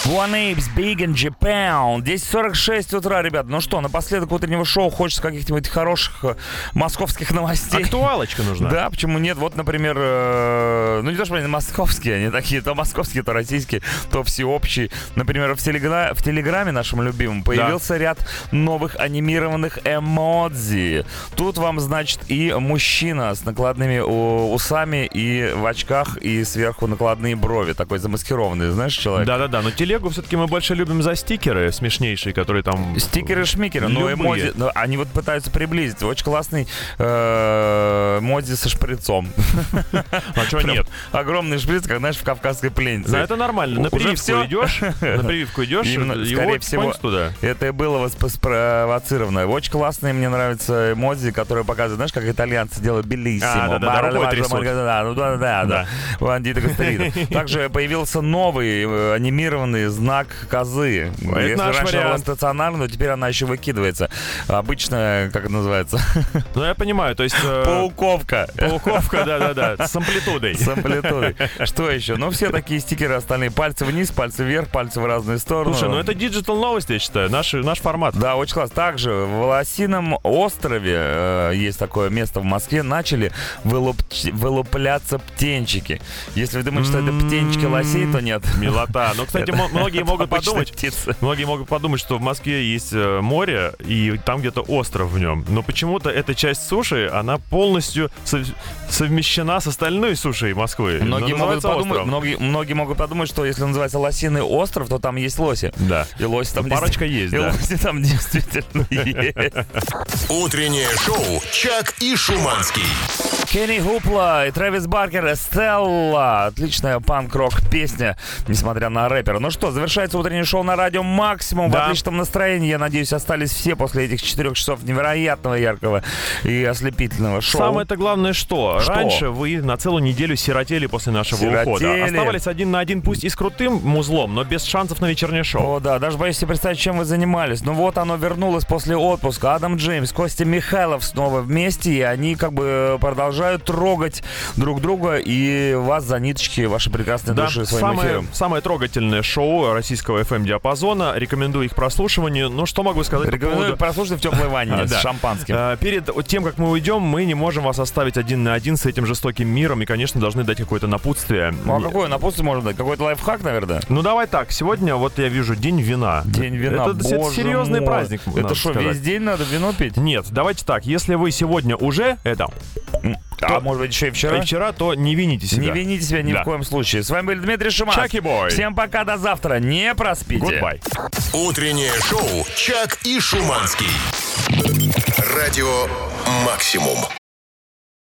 One Apes Big in Japan. 10.46 утра, ребят. Ну что, напоследок утреннего шоу хочется каких-нибудь хороших э, московских новостей. Актуалочка нужна. Да, почему нет? Вот, например, э, ну не то, что они московские, они такие, то московские, то российские, то всеобщие. Например, в, телегра- в Телеграме нашем любимом появился ряд новых анимированных эмодзи. Тут вам, значит, и мужчина с накладными усами и в очках, и сверху накладные брови. Такой замаскированный, знаешь, человек? Да-да-да, но телегу все-таки мы больше любим за стикеры смешнейшие, которые там... Стикеры-шмикеры, но Любые. эмодзи, но они вот пытаются приблизить. Очень классный э, эмодзи со шприцом. А чего нет? Огромный шприц, как, знаешь, в кавказской пленнице. Да, это нормально. На прививку идешь, на прививку идешь, скорее вот всего, туда. это и было спровоцировано. Очень классные мне нравятся эмодзи, которые показывают, знаешь, как итальянцы делают белиссимо. А, трясут. Да, ну да, да, да. Бандиты Костерино. Также появился новый э, анимированный главный знак козы. Если наш раньше она была вариант. стационарная, то теперь она еще выкидывается. Обычно, как это называется? Ну, я понимаю, то есть... э, Пауковка. Пауковка, да-да-да, с амплитудой. С амплитудой. Что еще? Ну, все такие стикеры остальные. Пальцы вниз, пальцы вверх, пальцы в разные стороны. Слушай, ну это digital новости, я считаю, наш, наш формат. Да, очень классно. Также в Лосином острове э, есть такое место в Москве. Начали вылуп- вылупляться птенчики. Если вы думаете, что это птенчики лосей, то нет. Милота. Ну, кстати, Это многие могут подумать, многие могут подумать, что в Москве есть э, море и там где-то остров в нем. Но почему-то эта часть суши, она полностью сов- совмещена с остальной сушей Москвы. Многие Но могут, подумать, многие, многие могут подумать, что если называется лосиный остров, то там есть лоси. Да. И лоси там Парочка есть, и лоси там действительно есть. Утреннее шоу «Чак и Шуманский». Кенни Хупла и Трэвис Баркер Эстелла. Отличная панк-рок песня, несмотря на рэпера. Ну что, завершается утреннее шоу на радио Максимум. В Да. отличном настроении, я надеюсь, остались все после этих четырех часов невероятного, яркого и ослепительного шоу. Самое-то главное, что, Что? раньше вы на целую неделю сиротели после нашего ухода. Сиротели. Оставались один на один, пусть и с крутым музлом, но без шансов на вечернее шоу. О, да, даже боюсь себе представить, чем вы занимались. Ну вот оно вернулось после отпуска. Адам Джеймс, Костя Михайлов снова вместе, и они как бы продолжают трогать друг друга и вас за ниточки, ваши прекрасные Да, души своим самое, эфиром. самое трогательное шоу российского FM-диапазона. Рекомендую их прослушиванию. Ну, что могу сказать по Рекомендую поводу... прослушать в теплой ванне с шампанским. А, Перед тем, как мы уйдем, мы не можем вас оставить один на один с этим жестоким миром и, конечно, должны дать какое-то напутствие. Ну а какое напутствие можно дать? Какой-то лайфхак, наверное? Ну давай так, сегодня вот я вижу День вина. День вина, Это, серьезный мой. праздник. Это что, сказать. весь день надо вино пить? Нет, давайте так, если вы сегодня уже это... А может быть еще и вчера? И вчера, то не вините себя. Не вините себя ни Да. в коем случае. С вами был Дмитрий Шиманов. Чаки бой. Всем пока, до завтра. Не проспите. Goodbye. Утреннее шоу «Чак и Шуманский». Радио «Максимум».